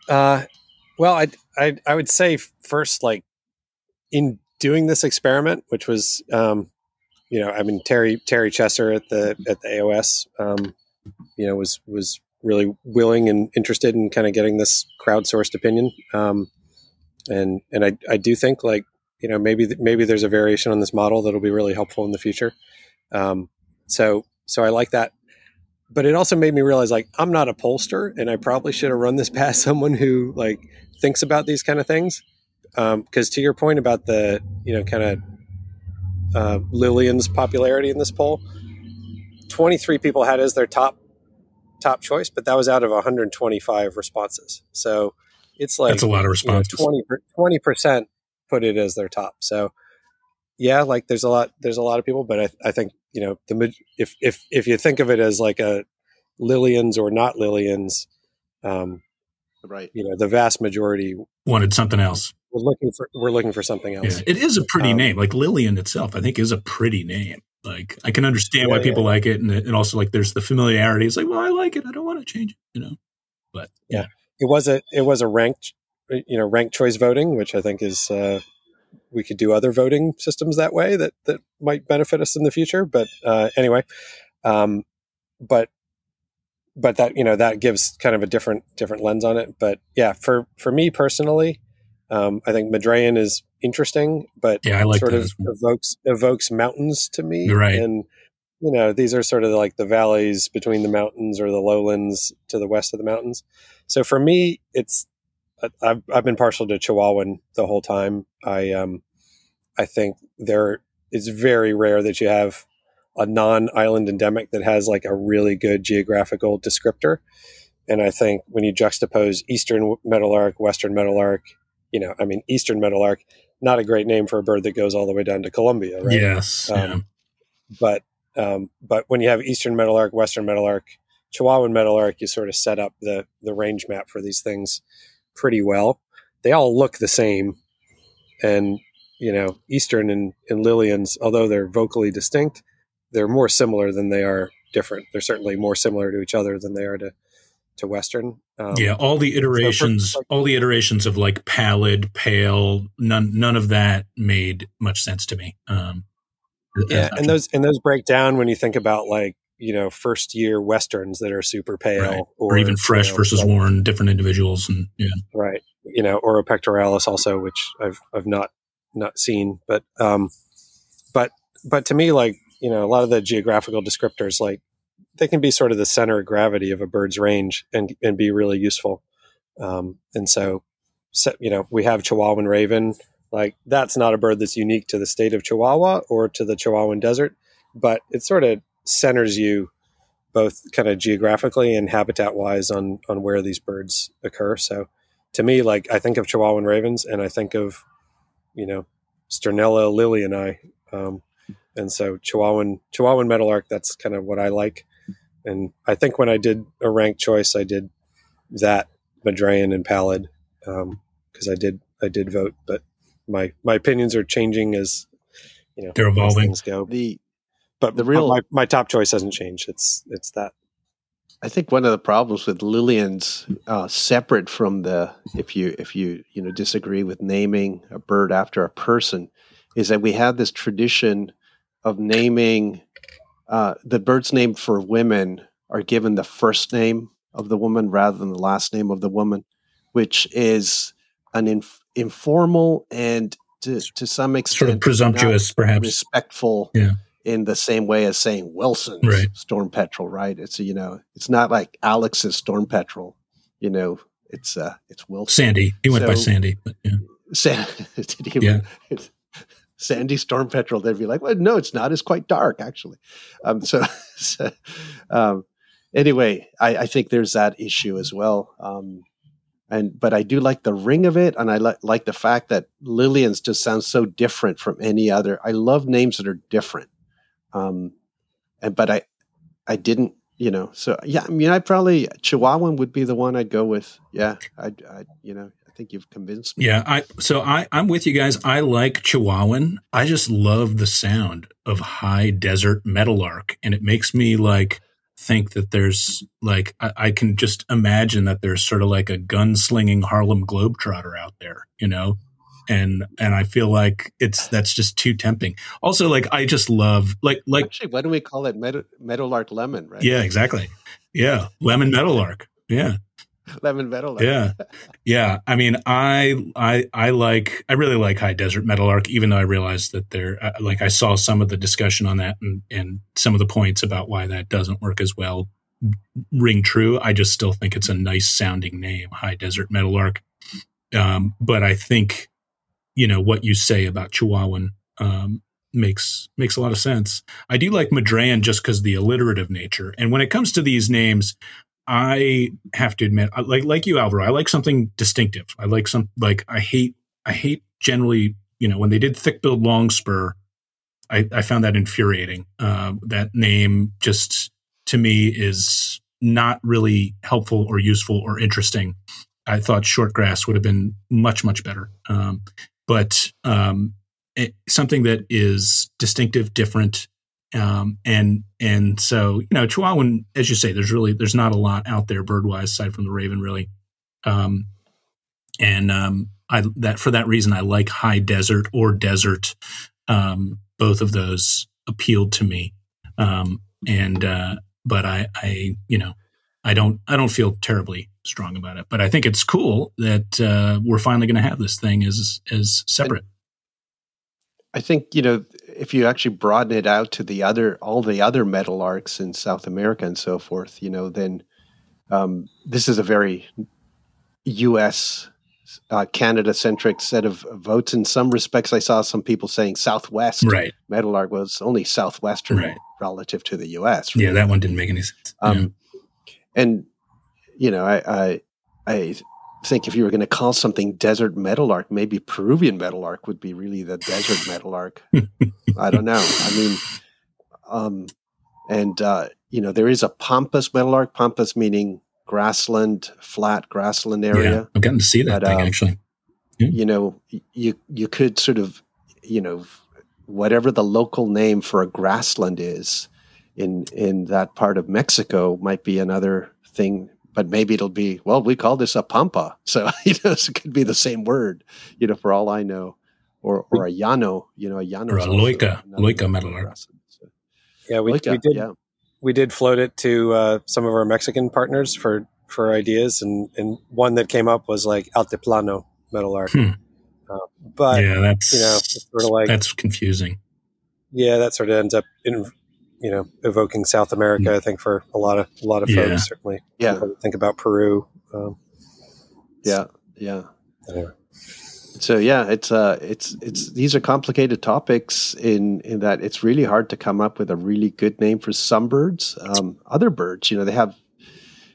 Uh, well, I, I, I would say first, like in doing this experiment, which was, um, you know, I mean, Terry, Terry Chesser at the, at the AOS, um, you know, was, was really willing and interested in kind of getting this crowdsourced opinion. Um, and, and I, I do think like you know maybe maybe there's a variation on this model that'll be really helpful in the future. Um, so so I like that. But it also made me realize like I'm not a pollster, and I probably should have run this past someone who like thinks about these kind of things. Because um, to your point about the you know kind of uh, Lillian's popularity in this poll, 23 people had as their top top choice, but that was out of 125 responses. So it's like that's a lot of responses. You know, 20 percent put it as their top. So yeah, like there's a lot there's a lot of people, but I, I think you know the if if if you think of it as like a Lillian's or not Lillian's, um, right? You know, the vast majority wanted something else. We're looking for we're looking for something else. Yeah, it is a pretty um, name. Like Lillian itself, I think is a pretty name. Like I can understand yeah, why people yeah. like it, and, and also like there's the familiarity. It's like, well, I like it. I don't want to change it, you know. But yeah, it was a it was a ranked, you know, ranked choice voting, which I think is uh, we could do other voting systems that way that that might benefit us in the future. But uh, anyway, um, but but that you know that gives kind of a different different lens on it. But yeah, for for me personally, um, I think Madrean is interesting, but yeah, I like sort of well. evokes evokes mountains to me. You're right. And you know, these are sort of like the valleys between the mountains or the lowlands to the west of the mountains. So for me, it's I've I've been partial to Chihuahuan the whole time. I um I think there it's very rare that you have a non-island endemic that has like a really good geographical descriptor. And I think when you juxtapose eastern meadowlark, western meadowlark, you know, I mean, eastern meadowlark, not a great name for a bird that goes all the way down to Colombia, right? Yes. Um, yeah. But um, but when you have eastern meadowlark, western meadowlark, Chihuahuan meadowlark, you sort of set up the the range map for these things pretty well. They all look the same, and you know, eastern and, and Lillians, although they're vocally distinct, they're more similar than they are different. They're certainly more similar to each other than they are to to Western. Um, yeah, all the iterations, so for, all the iterations of like pallid, pale, none none of that made much sense to me. Um, yeah, and those and those break down when you think about like you know first year westerns that are super pale right. or, or, even fresh you know, versus like, worn, different individuals, and yeah, right. You know, or a pectoralis also, which I've I've not not seen, but um, but but to me, like you know, a lot of the geographical descriptors, like they can be sort of the center of gravity of a bird's range and and be really useful. Um, and so, so, you know, we have Chihuahuan raven. Like that's not a bird that's unique to the state of Chihuahua or to the Chihuahuan Desert, but it sort of centers you both kind of geographically and habitat wise on on where these birds occur. So to me, like I think of Chihuahuan ravens and I think of, you know, Sturnella lilianae. Um, and so Chihuahuan Chihuahuan meadowlark, that's kind of what I like. And I think when I did a rank choice, I did that Madrean and Pallid because um, I did I did vote, but my my opinions are changing as you know they're evolving. Things go. The but the real but my, my top choice hasn't changed. It's it's that. I think one of the problems with Lillian's, uh, separate from the if you if you you know disagree with naming a bird after a person, is that we have this tradition of naming uh, the birds named for women are given the first name of the woman rather than the last name of the woman, which is an inf- informal and to, to some extent sort of presumptuous, perhaps respectful. Yeah in the same way as saying Wilson's right. storm petrel, right? It's you know, it's not like Alex's storm petrel, you know, it's uh it's Wilson. Sandy. He went so, by Sandy, but yeah. San- yeah. Sandy storm petrel, they'd be like, well, no, it's not. It's quite dark, actually. Um, so, so um, anyway, I, I, think there's that issue as well. Um, and but I do like the ring of it, and I li- like the fact that Lillian's just sounds so different from any other. I love names that are different. Um, and but I, I didn't, you know. So yeah, I mean, I probably Chihuahuan would be the one I'd go with. Yeah, I, I, you know, think you've convinced me. Yeah, I so I I'm with you guys. I like Chihuahuan. I just love the sound of high desert meadowlark, and it makes me like think that there's like I, I, can just imagine that there's sort of like a gunslinging Harlem Globetrotter out there, you know, and and I feel like it's that's just too tempting. Also, like I just love like like actually, why do we call it Meadow, Meadowlark Lemon? Right? Yeah, exactly. Yeah, lemon Meadowlark. Yeah, lemon meadowlark. Yeah, yeah. I mean, I I I like I really like high desert meadowlark, even though I realized that there, uh, like, I saw some of the discussion on that and and some of the points about why that doesn't work as well ring true. I just still think it's a nice sounding name, high desert meadowlark. Um, but I think you know what you say about Chihuahuan um, makes makes a lot of sense. I do like Madrean just because the alliterative nature. And when it comes to these names, I have to admit, like like you, Alvaro, I like something distinctive. I like some like I hate I hate generally, you know, when they did thick billed longspur, I, I found that infuriating. Uh, that name just to me is not really helpful or useful or interesting. I thought shortgrass would have been much much better. Um, but um, it, something that is distinctive, different, um, and and so you know, Chihuahuan, as you say, there's really there's not a lot out there birdwise aside from the raven, really. Um, and um, I that for that reason, I like high desert or desert. Um, both of those appealed to me, um, and uh, but I, I you know, I don't I don't feel terribly strong about it. But I think it's cool that uh, we're finally going to have this thing as as separate. I think you know if you actually broaden it out to the other all the other meadowlarks in South America and so forth, you know, then um, this is a very U.S. Uh, Canada centric set of votes. In some respects, I saw some people saying Southwest right. meadowlark was only southwestern right. relative to the U.S. Really. Yeah, that one didn't make any sense. Um, yeah. And you know, I, I, I think if you were going to call something desert meadowlark, maybe Peruvian meadowlark would be really the desert meadowlark. I don't know. I mean, um, and uh, you know, there is a pampas meadowlark. Pampas meaning grassland, flat grassland area. Yeah, I've gotten to see that but, thing um, actually. Yeah. You know, you you could sort of, you know, whatever the local name for a grassland is in in that part of Mexico might be another thing but maybe it'll be well we call this a pampa so you know it could be the same word you know for all i know or or a llano you know a llano or a loica loica meadowlark so. yeah we, loica, we did yeah. we did float it to uh, some of our mexican partners for for ideas and and one that came up was like altiplano meadowlark hmm. uh, but yeah that's you know sort of like that's confusing yeah that sort of ends up in you know evoking South America. I think for a lot of a lot of folks, Yeah. certainly. Yeah. think about Peru. Um, yeah yeah anyway. so yeah it's uh it's it's these are complicated topics in in that it's really hard to come up with a really good name for some birds um other birds you know they have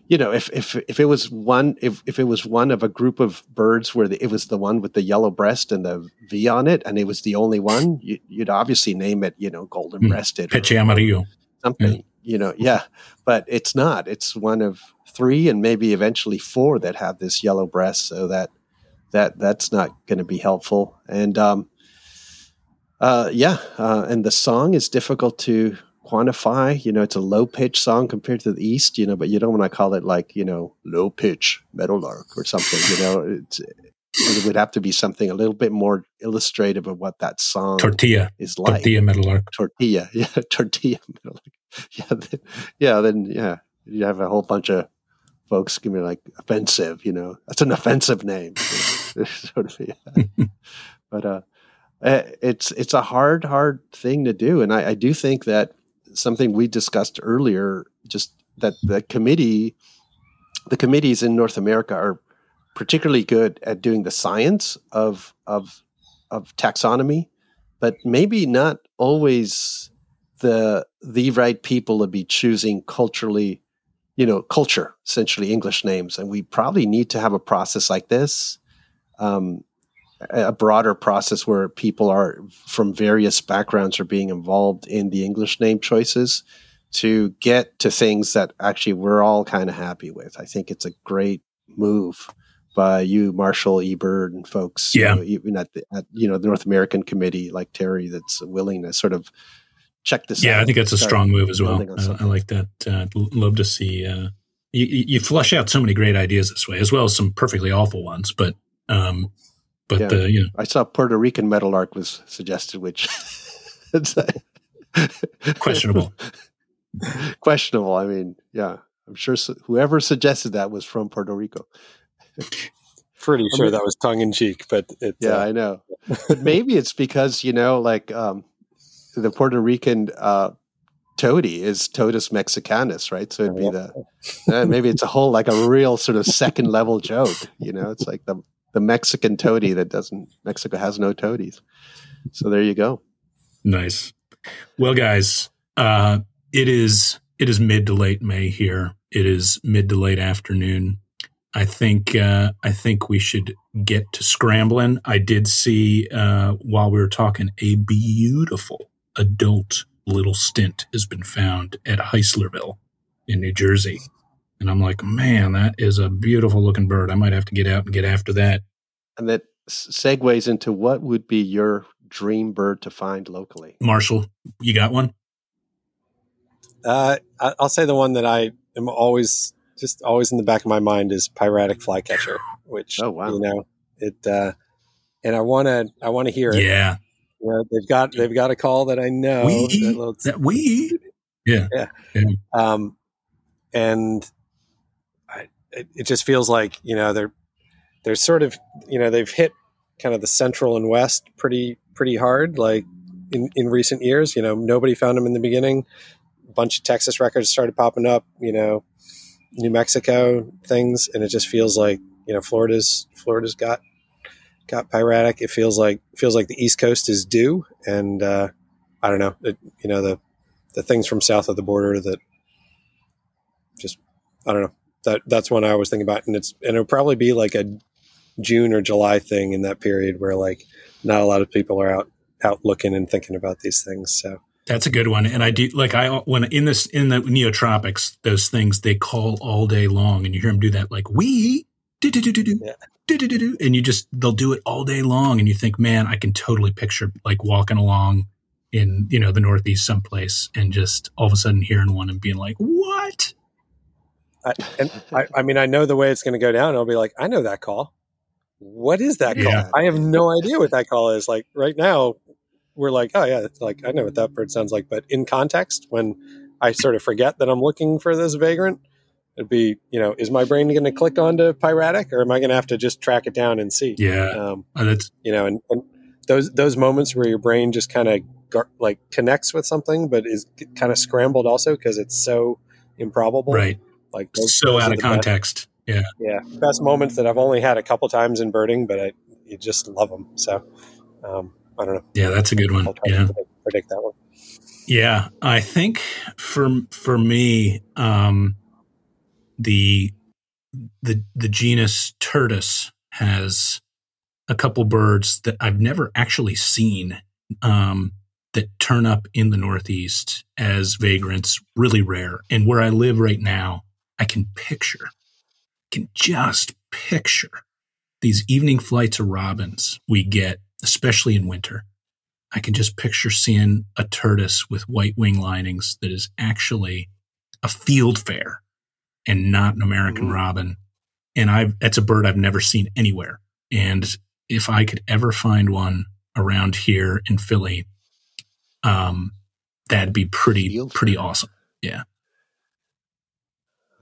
you know if if if it was one if if it was one of a group of birds where the, it was the one with the yellow breast and the v on it and it was the only one you, would obviously name it you know golden breasted Pecho amarillo. something you know yeah. But it's not. It's one of three and maybe eventually four that have this yellow breast so that that that's not going to be helpful. And um uh yeah uh and the song is difficult to quantify you know it's a low pitch song compared to the east you know but you don't want to call it like you know low pitch meadowlark or something you know it's, it would have to be something a little bit more illustrative of what that song Tortilla. is like Tortilla meadowlark. tortilla. Yeah, tortilla. yeah, then, yeah, then yeah, you have a whole bunch of folks give me like offensive. You know, that's an offensive name. sort of, yeah. but uh, eh, it's it's a hard, hard thing to do, and I, I do think that something we discussed earlier, just that the committee, the committees in North America are particularly good at doing the science of of of taxonomy, but maybe not always the the right people to be choosing culturally, you know, culture essentially English names, and we probably need to have a process like this, um, a broader process where people are from various backgrounds are being involved in the English name choices to get to things that actually we're all kind of happy with. I think it's a great move by you, Marshall eBird, and folks. Yeah. You know, even at the at, you know the North American committee like Terry, that's willing to sort of check this. Yeah, I think that's a strong move as well. I, I like that. Uh, love to see uh, you, you you flush out so many great ideas this way, as well as some perfectly awful ones. But um, but Yeah. the you know I saw Puerto Rican meadowlark was suggested, which it's questionable. questionable. I mean, yeah, I'm sure su- whoever suggested that was from Puerto Rico. Pretty I sure mean- that was tongue in cheek, but it, Yeah, uh, I know. but maybe it's because you know, like um, the Puerto Rican uh, tody is Todus mexicanus, right? So it'd be the uh, maybe it's a whole like a real sort of second level joke. You know, it's like the the Mexican tody that doesn't Mexico has no todies. So there you go. Nice. Well, guys, uh, it is it is mid to late May here. It is mid to late afternoon. I think uh, I think we should get to scrambling. I did see uh, while we were talking a beautiful adult little stint has been found at Heislerville in New Jersey, and I'm like, man, that is a beautiful looking bird. I might have to get out and get after that. And that segues into what would be your dream bird to find locally. Marshall, you got one? Uh, I- I'll say the one that I am always just always in the back of my mind is piratic flycatcher, which Oh, wow. you know it. Uh, and I want to I want to hear it. Yeah, You they've got they've got a call that I know. We- that little- that we. um, and I, it, it just feels like you know they're they're sort of you know they've hit kind of the central and west pretty pretty hard like in, in recent years you know nobody found them in the beginning. A bunch of texas records started popping up you know new mexico things and it just feels like you know florida's florida's got got piratic. It feels like feels like the east coast is due and uh i don't know it, you know the the things from south of the border that just I don't know that that's one I was thinking about, and it's and it'll probably be like a June or July thing in that period where like not a lot of people are out out looking and thinking about these things. So That's a good one. And I do like I when in this in the neotropics, those things they call all day long, and you hear them do that like we do do do do do Yeah. do do do do, and you just they'll do it all day long, and you think, man, I can totally picture like walking along in you know the Northeast someplace, and just all of a sudden hearing one and being like, what? I, and I, I mean I know the way it's going to go down. I'll be like, I know that call. What is that Yeah. call? I have no idea what that call is. Like right now, we're like, oh yeah, it's like I know what that bird sounds like. But in context, when I sort of forget that I'm looking for this vagrant, it'd be you know, is my brain going to click onto piratic, or am I going to have to just track it down and see? Yeah, Um, that's you know, and, and those those moments where your brain just kind of gar- like connects with something, but is kind of scrambled also because it's so improbable. right. Like So out of the best- context. Yeah, yeah, best moments that I've only had a couple times in birding, but I you just love them. So um, I don't know. yeah, that's a good one. Yeah. predict, predict that one. Yeah, I think for for me, um, the the the genus Turdus has a couple birds that I've never actually seen um, that turn up in the Northeast as vagrants, really rare. And where I live right now, I can picture, can just picture these evening flights of robins we get, especially in winter. I can just picture seeing a tortoise with white wing linings that is actually a fieldfare and not an American Mm. robin. And I've that's a bird I've never seen anywhere. And if I could ever find one around here in Philly, um, that'd be pretty Field pretty awesome. That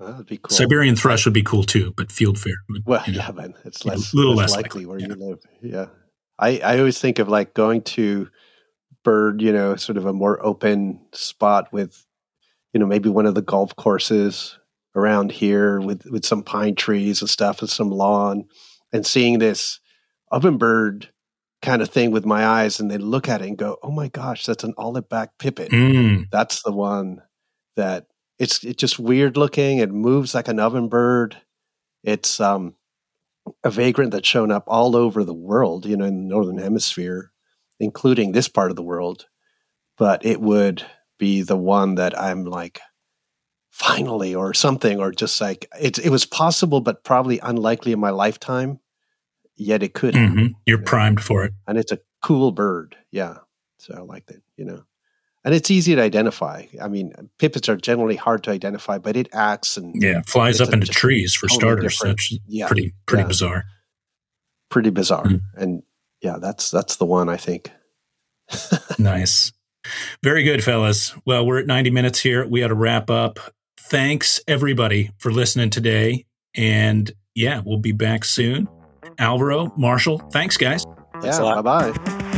would be cool. Siberian thrush would be cool too, but field. Would, Well, you know, yeah, man, it's less, little less, less likely likely, where yeah. you live. Yeah, I I always think of like going to bird, you know, sort of a more open spot with, you know, maybe one of the golf courses around here with with some pine trees and stuff and some lawn, and seeing this ovenbird kind of thing with my eyes, and they look at it and go, "Oh my gosh, that's an olive back pipit." Mm, That's the one that it's it's just weird looking. It moves like an oven bird. It's um a vagrant that's shown up all over the world, you know, in the northern hemisphere, including this part of the world. But it would be the one that I'm like, finally, or something, or just like it. It was possible, but probably unlikely in my lifetime. Yet it could, mhm. You're primed for it. and it's a cool bird. Yeah, so I like that. You know, and it's easy to identify. I mean, pipits are generally hard to identify, but it acts and Yeah, flies up into trees for totally starters. different- That's yeah, pretty pretty yeah. bizarre. pretty bizarre. Mm. And yeah, that's that's the one I think. Nice. Very good, fellas. Well, we're at 90 minutes here. We got to wrap up. thanks everybody for listening today. And yeah, we'll be back soon. Alvaro, Marshall, thanks guys. Thanks a Yeah, lot. bye bye.